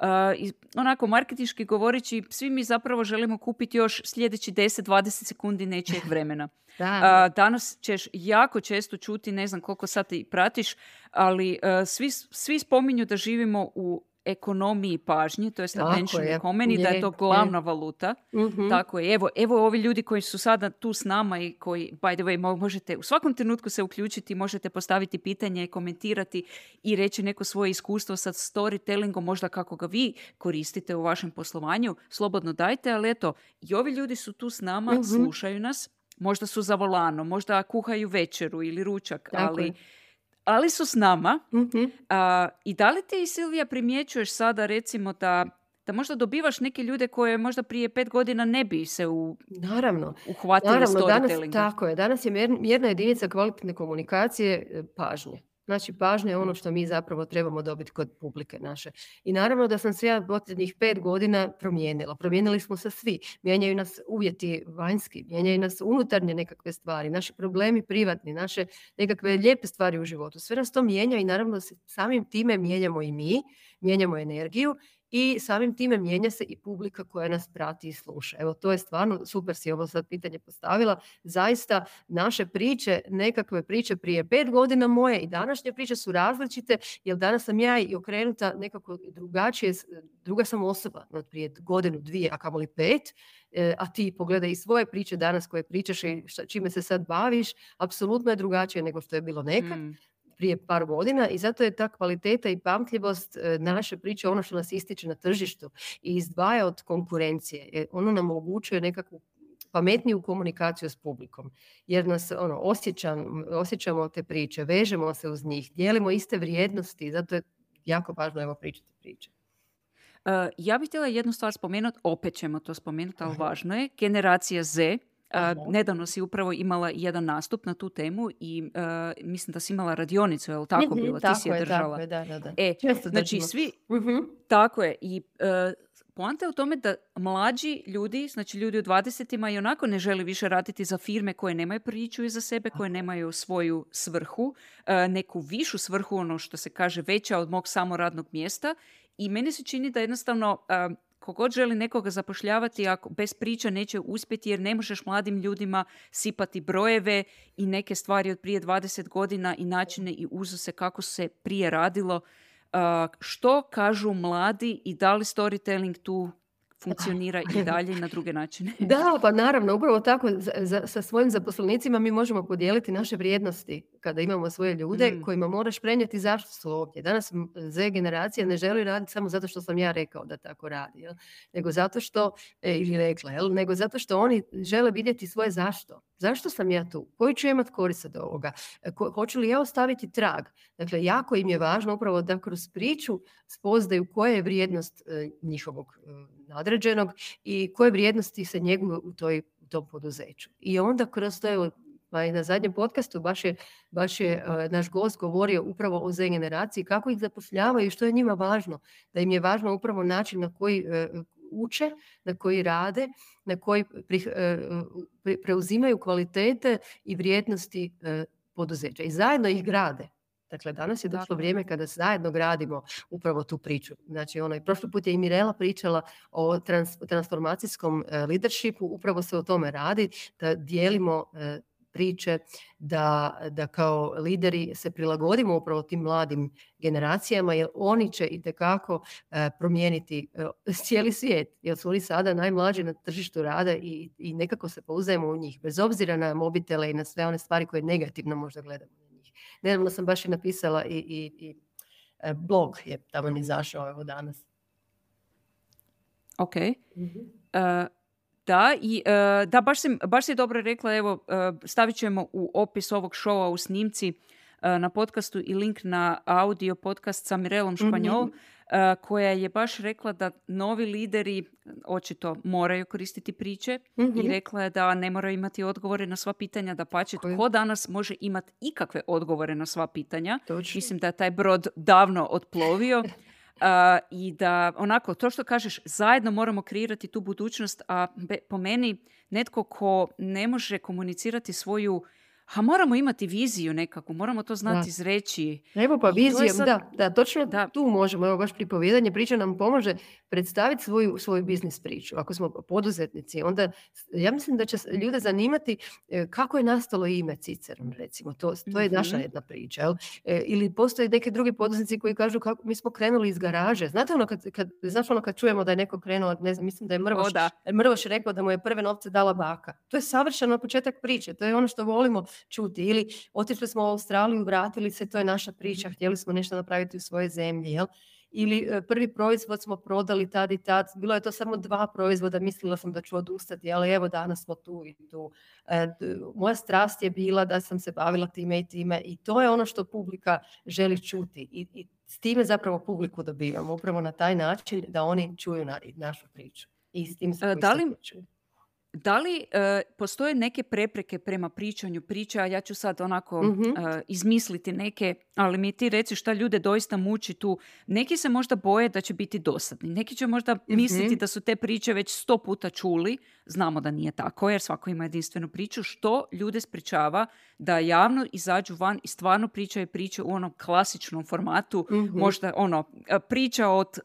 E, onako, marketinški govoreći, svi mi zapravo želimo kupiti još sljedeći 10-20 sekundi nečijeg vremena. Da, A, danas ćeš jako često čuti, ne znam koliko sad ti pratiš, ali e, svi, svi spominju da živimo u ekonomiji pažnje, to je Tako attention je. economy, da je Je, to je. glavna valuta. Mhm. Tako je. Evo, evo ovi ljudi koji su sada tu s nama i koji, by the way, mo- možete u svakom trenutku se uključiti, možete postaviti pitanje, komentirati i reći neko svoje iskustvo sa storytellingom, možda kako ga vi koristite u vašem poslovanju. Slobodno dajte, ali eto, i ovi ljudi su tu s nama, Mhm. slušaju nas, možda su za volanom, možda kuhaju večeru ili ručak, Tako ali, je. Ali su s nama. Mhm. A, I da li ti, Silvija, primjećuješ sada recimo da, da možda dobivaš neke ljude koje možda prije pet godina ne bi se u, Naravno. uhvatili Naravno, danas, tako je, danas je mjer- mjerna jedinica kvalitetne komunikacije e, pažnje. Znači, pažnja je ono što mi zapravo trebamo dobiti kod publike naše. I naravno da sam se ja posljednjih pet godina promijenila. Promijenili smo se svi. Mijenjaju nas uvjeti vanjski, mijenjaju nas unutarnje nekakve stvari, naši problemi privatni, naše nekakve lijepe stvari u životu. Sve nas to mijenja i naravno samim time mijenjamo i mi, mijenjamo energiju i samim time mijenja se i publika koja nas prati i sluša. Evo, to je stvarno, super si ovo sad pitanje postavila. Zaista, naše priče, nekakve priče prije pet godina moje i današnje priče su različite, jer danas sam ja i okrenuta nekako drugačije, druga sam osoba od prije godinu, dvije, a kamoli pet, e, a ti pogledaj i svoje priče danas koje pričaš i čime se sad baviš, apsolutno je drugačije nego što je bilo nekad. Mm prije par godina i zato je ta kvaliteta i pamtljivost e, naše priče ono što nas ističe na tržištu i izdvaja od konkurencije. E, ono nam omogućuje nekakvu pametniju komunikaciju s publikom. Jer nas ono, osjećam, osjećamo te priče, vežemo se uz njih, dijelimo iste vrijednosti, zato je jako važno evo pričati priče. Uh, ja bih htjela jednu stvar spomenuti, opet ćemo to spomenuti, ali važno je, generacija Z, nedavno si upravo imala jedan nastup na tu temu i mislim da si imala radionicu, je li tako bilo? Ti si je držala. Tako je, da, da, E, znači svi, mhm. tako je, i Poanta je u tome da mlađi ljudi, znači ljudi u 20 i onako ne žele više raditi za firme koje nemaju priču iza sebe, koje nemaju svoju svrhu, neku višu svrhu, ono što se kaže veća od mog samoradnog mjesta. I meni se čini da jednostavno kogod želi nekoga zapošljavati, ako bez priča neće uspjeti jer ne možeš mladim ljudima sipati brojeve i neke stvari od prije 20 godina i načine i uzuse kako se prije radilo. što kažu mladi i da li storytelling tu funkcionira i dalje na druge načine. da, pa naravno, upravo tako za, sa svojim zaposlenicima mi možemo podijeliti naše vrijednosti kada imamo svoje ljude mm. kojima moraš prenijeti zašto su ovdje. Danas Z generacija ne želi raditi samo zato što sam ja rekao da tako radi, jel? nego zato što, e, ili rekla, jel? nego zato što oni žele vidjeti svoje zašto. Zašto sam ja tu? Koji ću imati korist od ovoga? E, hoću li ja ostaviti trag? Dakle, jako im je važno upravo da kroz priču spoznaju koja je vrijednost e, njihovog nadređenog i koje vrijednosti se njeguju u, toj, tom poduzeću. I onda kroz to, i na zadnjem podcastu baš je, baš je e, naš gost govorio upravo o Z generaciji, kako ih zapošljavaju i što je njima važno. Da im je važno upravo način na koji e, uče, na koji rade, na koji e, preuzimaju kvalitete i vrijednosti poduzeća. I zajedno ih grade. Dakle, danas je došlo vrijeme kada zajedno gradimo upravo tu priču. Znači, ono, prošli put je i Mirela pričala o transformacijskom e, leadershipu, upravo se o tome radi, da dijelimo e, priče, da, da kao lideri se prilagodimo upravo tim mladim generacijama, jer oni će i tekako e, promijeniti cijeli svijet, jer su oni sada najmlađi na tržištu rada i, i nekako se pouzajemo u njih, bez obzira na mobitele i na sve one stvari koje negativno možda gledamo. Nedavno sam baš i napisala i, i, i e, blog je tamo izašao evo danas. Ok. Mhm. E, da, i uh, da, baš si, baš si dobro rekla, evo, stavit ćemo u opis ovog šova u snimci na podcastu i link na audio podcast sa Mirelom Španjol. mm E, koja je baš rekla da novi lideri očito moraju koristiti priče i mhm. rekla je da ne moraju imati odgovore na sva pitanja, da pače tko danas može imati ikakve odgovore na sva pitanja. Mislim da je taj brod davno otplovio. I da onako, to što kažeš, zajedno moramo kreirati tu budućnost, a po meni netko ko ne može komunicirati svoju a moramo imati viziju nekakvu, moramo to znati izreći. Evo pa vizijom, da, da, točno da. tu možemo, evo baš pripovijedanje priča nam pomože predstaviti svoju, svoju biznis priču. Ako smo poduzetnici, onda ja mislim da će ljude zanimati e, kako je nastalo ime Ciceron, recimo, to, to je naša mhm. jedna priča. Jel? E, ili postoje neki drugi poduzetnici koji kažu kako mi smo krenuli iz garaže. Znate ono kad, kad, znaš ono kad čujemo da je neko krenuo, ne znam, mislim da je Mrvoš, da. Mrvoš rekao da mu je prve novce dala baka. To je savršeno početak priče, to je ono što volimo čuti. Ili otišli smo u Australiju, vratili se, to je naša priča, htjeli smo nešto napraviti u svojoj zemlji. Jel? Ili e, prvi proizvod smo prodali tad i tad, bilo je to samo dva proizvoda, mislila sam da ću odustati, ali evo danas smo tu i tu. E, moja strast je bila da sam se bavila time i time i to je ono što publika želi čuti i, i s time zapravo publiku dobivamo, upravo na taj način da oni čuju na, našu priču. I s tim se e, da li, da li e, postoje neke prepreke prema pričanju priča, ja ću sad onako mhm. e, izmisliti neke, ali mi ti reci šta ljude doista muči tu. Neki se možda boje da će biti dosadni, neki će možda misliti mhm. da su te priče već sto puta čuli, znamo da nije tako jer svako ima jedinstvenu priču, što ljude sprečava da javno izađu van i stvarno pričaju priče u onom klasičnom formatu, mhm. možda ono, priča od,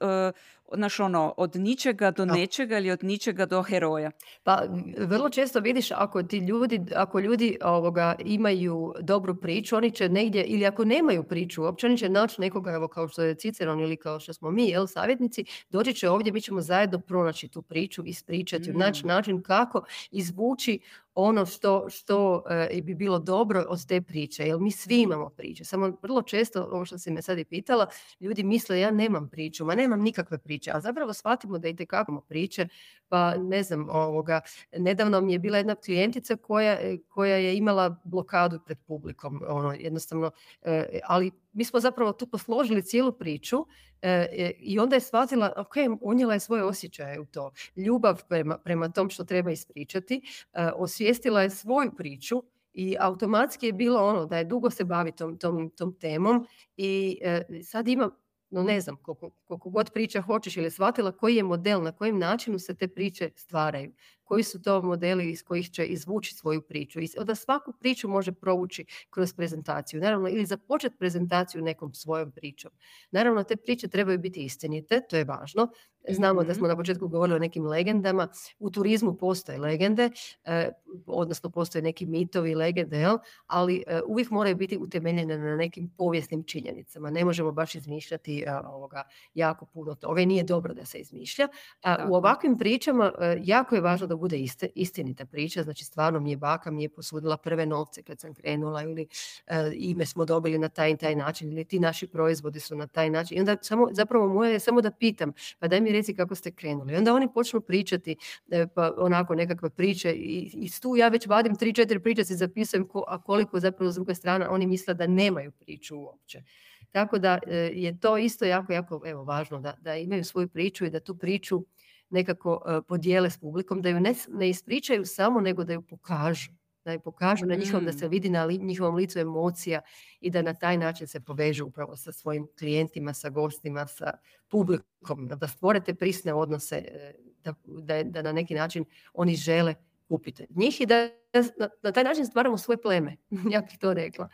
znaš ono, od ničega do nečega ili od ničega do heroja? Pa vrlo često vidiš ako ti ljudi, ako ljudi ovoga, imaju dobru priču, oni će negdje, ili ako nemaju priču uopće, oni će naći nekoga, evo kao što je Ciceron ili kao što smo mi, jel, savjetnici, doći će ovdje, mi ćemo zajedno pronaći tu priču, ispričati, mm. naći način kako izvući ono što, što e, bi bilo dobro od te priče, jer mi svi imamo priče. Samo vrlo često, ovo što si me sad i pitala, ljudi misle ja nemam priču, ma nemam nikakve priče, a zapravo shvatimo da i imamo priče, pa ne znam, ovoga, nedavno mi je bila jedna klijentica koja, e, koja je imala blokadu pred publikom, ono, jednostavno, e, ali mi smo zapravo tu posložili cijelu priču e, i onda je shvatila, ok, unijela je svoje osjećaje u to. Ljubav prema, prema tom što treba ispričati, osvijestila je svoju priču i automatski je bilo ono da je dugo se bavi tom, tom, tom temom i sad ima no ne znam, koliko, koliko god priča hoćeš ili shvatila koji je model, na kojem načinu se te priče stvaraju koji su to modeli iz kojih će izvući svoju priču. I onda svaku priču može provući kroz prezentaciju. Naravno, ili započeti prezentaciju nekom svojom pričom. Naravno, te priče trebaju biti istinite, to je važno. Znamo da mhm. smo na početku govorili o nekim legendama. U turizmu postoje legende, eh, odnosno postoje neki mitovi, legende, jel? ali eh, uvijek moraju biti utemeljene na nekim povijesnim činjenicama. Ne možemo baš izmišljati eh, ovoga, jako puno toga i nije dobro da se izmišlja. A, u ovakvim pričama jako je važno da bude iste, istinita priča, znači stvarno mi je baka mi je posudila prve novce kad sam krenula ili e, ime smo dobili na taj taj način ili ti naši proizvodi su na taj način. I onda samo, zapravo moje je samo da pitam, pa daj mi reci kako ste krenuli. I onda oni počnu pričati e, pa onako nekakve priče i, i tu ja već vadim tri, četiri priče si zapisujem ko, a koliko zapravo s druge strane oni misle da nemaju priču uopće. Tako da e, je to isto jako, jako evo, važno da, da imaju svoju priču i da tu priču nekako e, podijele s publikom, da ju ne, ne ispričaju samo, nego da ju pokažu. Da ju pokažu na njihovom, da se mm. vidi na njihovom licu emocija i da na taj način se povežu upravo sa svojim klijentima, sa gostima, sa publikom, da stvorete prisne odnose, e, da, da, da na neki način oni žele kupiti njih i da na, na taj način stvaramo svoje pleme, ja bih to rekla.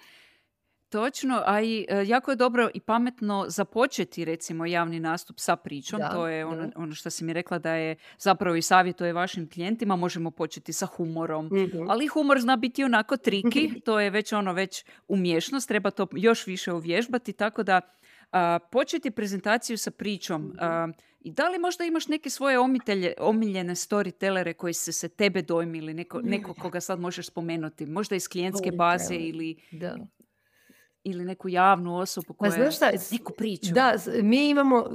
Točno, a i e, jako je dobro i pametno započeti recimo javni nastup sa pričom. to je ono, ono što si mi rekla da je zapravo i savjetuje vašim klijentima. Možemo početi sa humorom. Mhm. Ali humor zna biti onako triki. to je već ono već umješnost. Treba to još više uvježbati. Tako da početi prezentaciju sa pričom. Mhm. I da li možda imaš neke svoje omitelje, omiljene storytellere koji se se tebe dojmili, neko, neko koga sad možeš spomenuti, možda iz klijentske baze ili da ili neku javnu osobu koja znaš šta, neku priču. Da, mi imamo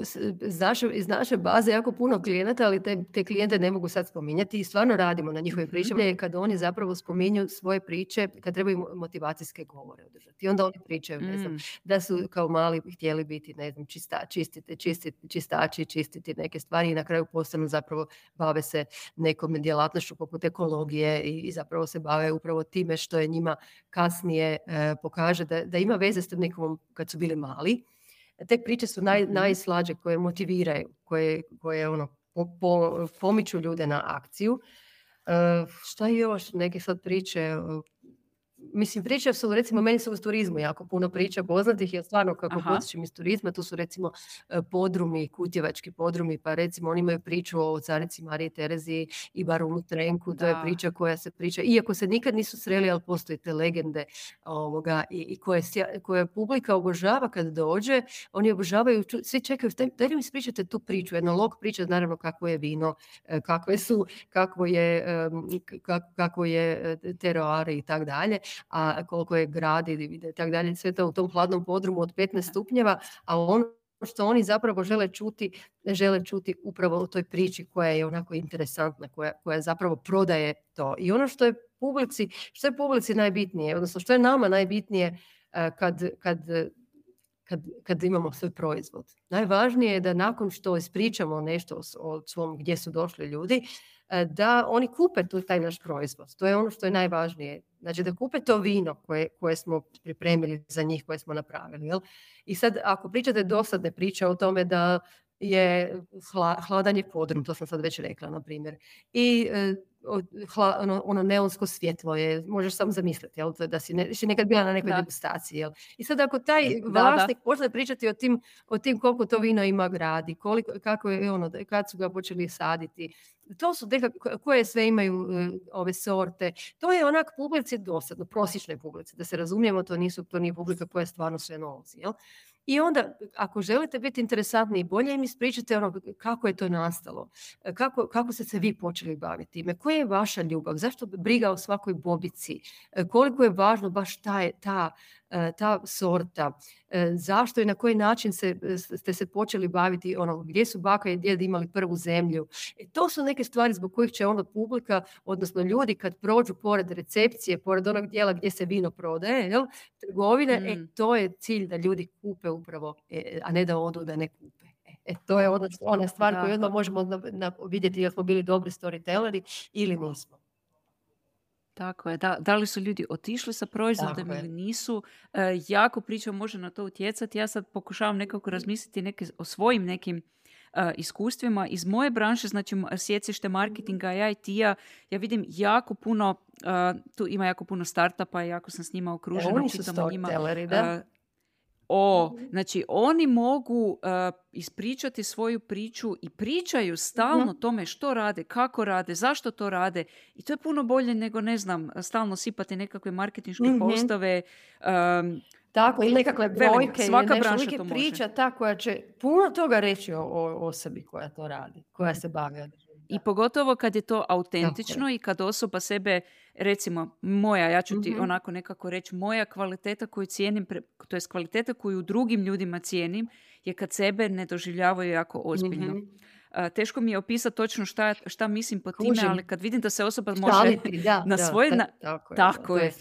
iz naše, iz naše baze jako puno klijenata, ali te, te klijente ne mogu sad spominjati i stvarno radimo na njihovim pričama mm kad oni zapravo spominju svoje priče kad trebaju motivacijske govore održati. I onda oni pričaju, ne znam, mm. da su kao mali htjeli biti, ne znam, čista, čistiti, čistiti, čistači, čistiti neke stvari i na kraju postanu zapravo bave se nekom djelatnošću poput ekologije i, i zapravo se bave upravo time što je njima kasnije e, pokaže da, da ima veze s kad su bili mali. Te priče su naj, mhm. najslađe koje motiviraju, koje, koje ono, po, pomiču ljude na akciju. Uh, šta je još neke sad priče mislim, priča su, recimo, meni su u turizmu jako puno priča poznatih, jer stvarno kako potičem iz turizma, tu su recimo e, podrumi, kutjevački podrumi, pa recimo oni imaju priču o carici Marije Terezi i baronu Trenku, to je priča koja se priča, iako se nikad nisu sreli, ali postoje te legende ovoga, i, i koje, koje publika obožava kad dođe, oni obožavaju, svi čekaju, daj mi ispričate tu priču, jedno log priča, naravno kako je vino, e, kakve su, kako je, kako je e, teroare i tako dalje, a koliko je grad i tako dalje, sve to u tom hladnom podrumu od 15 stupnjeva, a ono što oni zapravo žele čuti, žele čuti upravo u toj priči koja je onako interesantna, koja, koja zapravo prodaje to. I ono što je publici, što je publici najbitnije, odnosno što je nama najbitnije e, kad, kad kad, kad imamo svoj proizvod. Najvažnije je da nakon što ispričamo nešto o svom gdje su došli ljudi, E, da oni kupe tu taj naš proizvod. To je ono što je najvažnije. Znači da kupe to vino koje, koje smo pripremili za njih, koje smo napravili. Jel? I sad ako pričate dosadne priče o tome da je hladanje podrum, to sam sad već rekla, na primjer. I e, ono, ono, neonsko svjetlo je, možeš samo zamisliti, jel, da si, ne, si nekad bila na nekoj degustaciji. Jel? I sad ako taj vlasnik počne pričati o tim, o tim koliko to vino ima gradi, koliko, kako je ono, kad su ga počeli saditi, to su koje sve imaju e, ove sorte. To je onak publici dosadno, prosječnoj publici, da se razumijemo, to nisu to nije publika koja je stvarno sve novci. Jel? I onda, ako želite biti interesantni, bolje im ispričate ono kako je to nastalo, e, kako, kako ste se vi počeli baviti time, koja je vaša ljubav, zašto briga o svakoj bobici, e, koliko je važno baš ta, ta ta sorta, e, zašto i na koji način se, e, ste se počeli baviti, ono, gdje su baka i djed imali prvu zemlju. E, to su neke stvari zbog kojih će onda publika, odnosno ljudi kad prođu pored recepcije, pored onog dijela gdje se vino prodaje, jel, trgovine, e, mm. to je cilj da ljudi kupe upravo, a ne da odu da ne kupe. E, to je ona, ona stvar koju odmah možemo na, vidjeti jel smo bili dobri storytelleri ili nismo. Tako je, da, da li su ljudi otišli sa proizvodom ili nisu, e, jako priča može na to utjecati. Ja sad pokušavam nekako razmisliti neke, o svojim nekim e, iskustvima iz moje branše, znači sjecište marketinga i IT-a, ja vidim jako puno, e, tu ima jako puno startupa, jako sam s njima okružena, oni su njima. Da? O, mhm. znači oni mogu uh, ispričati svoju priču i pričaju stalno mm tome što rade, kako rade, zašto to rade i to je puno bolje nego, ne znam, stalno sipati nekakve marketinške mm postave. Um, tako, ili nekakve brojke, svaka ili nešto, to priča ta koja će puno toga reći o, o osobi koja to radi, koja se bavi i pogotovo kad je to autentično i kad osoba sebe, recimo moja, ja ću ti mhm. onako nekako reći, moja kvaliteta koju cijenim, to je kvaliteta koju drugim ljudima cijenim, je kad sebe ne doživljavaju jako ozbiljno. Mhm teško mi je opisati točno šta, šta mislim po time, ali kad vidim da se osoba može na svoj... Na, tako je. Tako, je.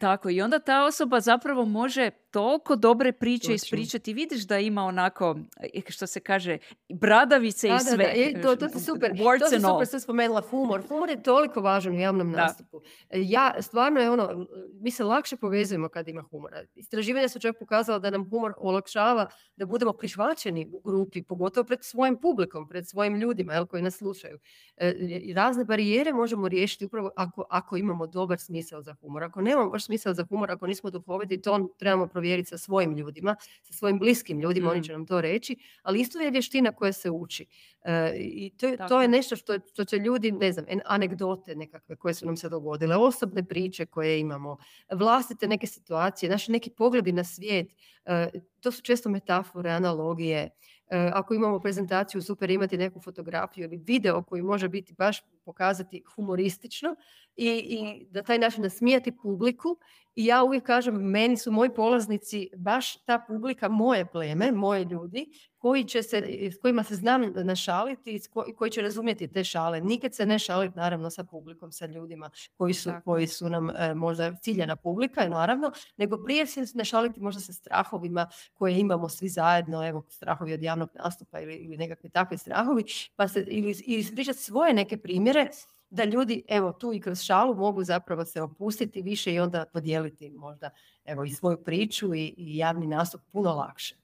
tako I onda ta osoba zapravo može toliko dobre priče ispričati. Vidiš da ima onako, e, što se kaže, bradavice i sve. Da, e, to, to super. To je super što spomenula humor. Humor je toliko važan u javnom nastupu. E, ja, stvarno je ono, mi se lakše povezujemo kad ima humora. Istraživanja su čak pokazala da nam humor olakšava da budemo prihvaćeni u grupi, pogotovo pred svojim publikom, pred svojim ljudima jel, koji nas slušaju. E, razne barijere možemo riješiti upravo ako, ako imamo dobar smisao za humor. Ako nemamo baš smisao za humor, ako nismo duhoviti, to trebamo provjeriti sa svojim ljudima, sa svojim bliskim ljudima, oni mm. će nam to reći, ali isto je vještina koja se uči. E, I to, to je nešto što, što će ljudi, ne znam, anegdote nekakve koje su nam se dogodile, osobne priče koje imamo, vlastite neke situacije, naši neki pogledi na svijet, e, to su često metafore, analogije, E, ako imamo prezentaciju, super imati neku fotografiju ili video koji može biti baš pokazati humoristično i, i da taj način nasmijati publiku. I ja uvijek kažem, meni su moji polaznici baš ta publika, moje pleme, moje ljudi, koji će se, s kojima se znam našaliti i koji će razumjeti te šale. Nikad se ne šaliti naravno sa publikom, sa ljudima koji su, koji su nam e, možda ciljena publika, naravno, nego prije se ne šaliti možda sa strahovima koje imamo svi zajedno, evo strahovi od javnog nastupa ili, ili nekakve takve strahovi, pa se, ili, ili ispričati svoje neke primjere da ljudi evo tu i kroz šalu mogu zapravo se opustiti više i onda podijeliti možda evo i svoju priču i, i javni nastup puno lakše.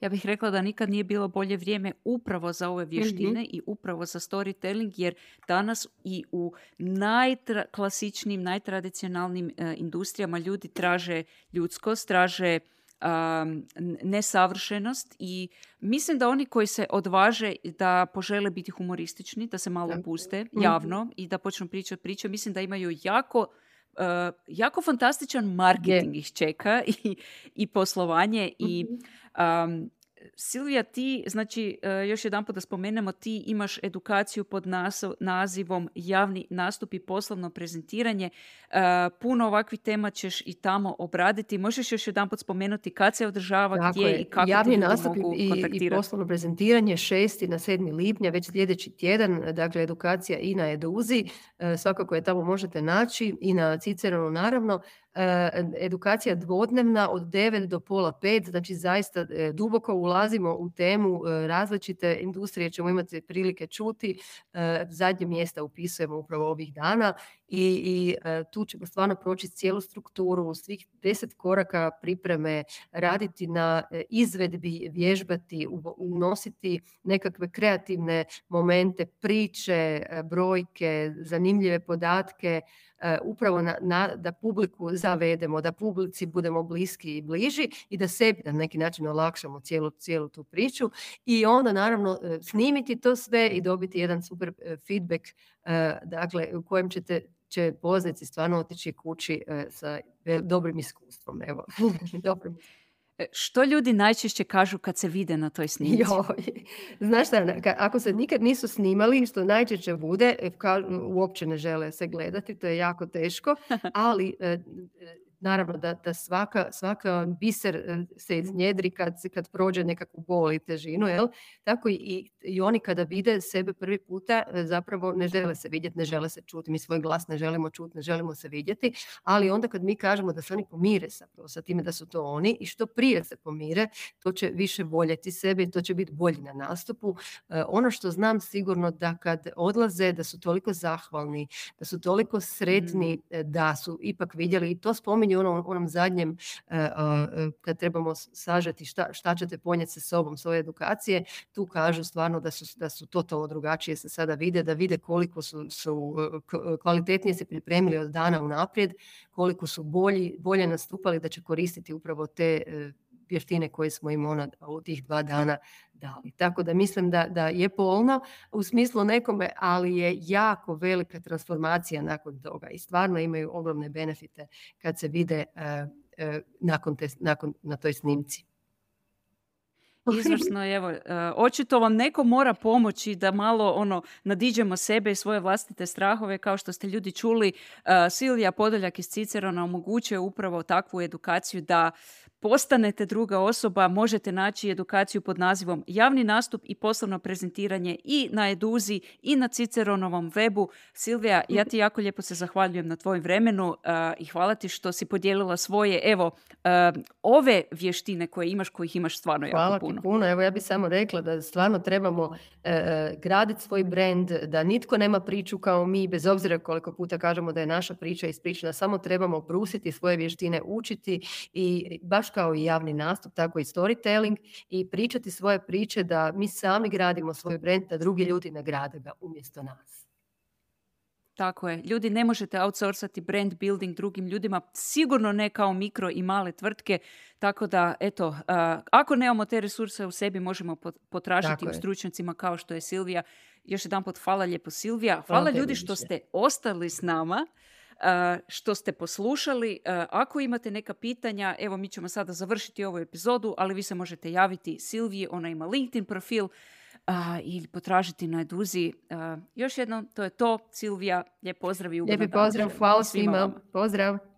Ja bih rekla da nikad nije bilo bolje vrijeme upravo za ove vještine mhm. i upravo za storytelling jer danas i u najklasičnijim, najtradicionalnim e, industrijama ljudi traže ljudskost, traže nesavršenost i mislim da oni koji se odvaže da požele biti humoristični, da se malo puste mhm. javno i da počnu pričati priče, mislim da imaju jako Uh, jako fantastičan marketing ih čeka i, i poslovanje i um, Silvija, ti, znači, e, još jedan da spomenemo, ti imaš edukaciju pod nazivom javni nastup i poslovno prezentiranje. E, puno ovakvih tema ćeš i tamo obraditi. Možeš još jedan spomenuti kad se održava, gdje i kako javni nastup mogu i, i poslovno prezentiranje 6. na 7. lipnja, već sljedeći tjedan, dakle, edukacija i na Eduzi. E, svakako je tamo možete naći i na Ciceronu naravno. E, edukacija dvodnevna od 9 do pola 5, znači zaista e, duboko ulazimo u temu e, različite industrije, ćemo imati prilike čuti, zadnje mjesta upisujemo upravo ovih dana i, i e, tu ćemo stvarno proći cijelu strukturu, svih deset koraka pripreme, raditi na e, izvedbi, vježbati, unositi nekakve kreativne momente, priče, e, brojke, zanimljive podatke, upravo na, da publiku zavedemo, da publici budemo bliski i bliži i da sebi na neki način olakšamo cijelu, cijelu tu priču. I onda naravno snimiti to sve i dobiti jedan super feedback dakle, u kojem ćete će poznici stvarno otići kući e, sa dobrim iskustvom. Evo, dobrim. E, što ljudi najčešće kažu kad se vide na toj snimci? Joj, znaš šta, ako se nikad nisu snimali, što najčešće bude, e, uopće ne žele se gledati, to je jako teško, ali naravno da, da svaka, svaka biser e, se iznjedri kad, kad prođe nekakvu bol i težinu, jel? Tako i, i oni kada vide sebe prvi puta e, zapravo ne žele se vidjeti, ne žele se čuti, mi svoj glas ne želimo čuti, ne želimo se vidjeti, ali onda kad mi kažemo da se oni pomire sa, sa time da su to oni i što prije se pomire, to će više voljeti sebe i to će biti bolji na nastupu. E, ono što znam sigurno da kad odlaze, da su toliko zahvalni, da su toliko sretni, mm. da su ipak vidjeli i to spominju u onom, onom zadnjem e, e, kad trebamo sažeti šta, šta ćete ponijeti sa sobom svoje edukacije, tu kažu stvarno da su, da su totalno drugačije se sada vide, da vide koliko su, su e, kvalitetnije se pripremili od dana unaprijed, koliko su bolji, bolje nastupali da će koristiti upravo te vještine koje smo im ona u tih dva dana dali. Tako da mislim da, da je polno u smislu nekome, ali je jako velika transformacija nakon toga i stvarno imaju ogromne benefite kad se vide uh, nakon, te, nakon na toj snimci. Izvrsno, evo, uh, očito vam neko mora pomoći da malo ono nadiđemo sebe i svoje vlastite strahove, kao što ste ljudi čuli, Silvija Podoljak iz Cicerona omogućuje upravo takvu edukaciju da postanete druga osoba, možete naći edukaciju pod nazivom Javni nastup i poslovno prezentiranje i na Eduzi i na Ciceronovom webu. Silvija, ja ti jako lijepo se zahvaljujem na tvojom vremenu i hvala ti što si podijelila svoje, evo, ove vještine koje imaš, kojih imaš stvarno jako puno. Hvala ti puno. Evo ja bih samo rekla da stvarno trebamo e, e, graditi svoj brand, da nitko nema priču kao mi, bez obzira koliko puta kažemo da je naša priča ispričana, samo trebamo brusiti svoje vještine, učiti i baš kao i javni nastup, tako i storytelling i pričati svoje priče da mi sami gradimo svoj brand, da drugi ljudi nagrade ga umjesto nas. Tako je. Ljudi ne možete outsourcati brand building drugim ljudima, sigurno ne kao mikro i male tvrtke, tako da, eto, ako nemamo te resurse u sebi, možemo potražiti u stručnjacima kao što je Silvija. Još jedan pot hvala lijepo Silvija. Hvala ljudi što ste ostali s nama što ste poslušali. Ako imate neka pitanja, evo mi ćemo sada završiti ovu epizodu, ali vi se možete javiti Silviji, ona ima LinkedIn profil ili potražiti na Eduzi. još jednom, to je to. Silvija, lijep pozdrav i Lijepi pozdrav, hvala svima. Pozdrav.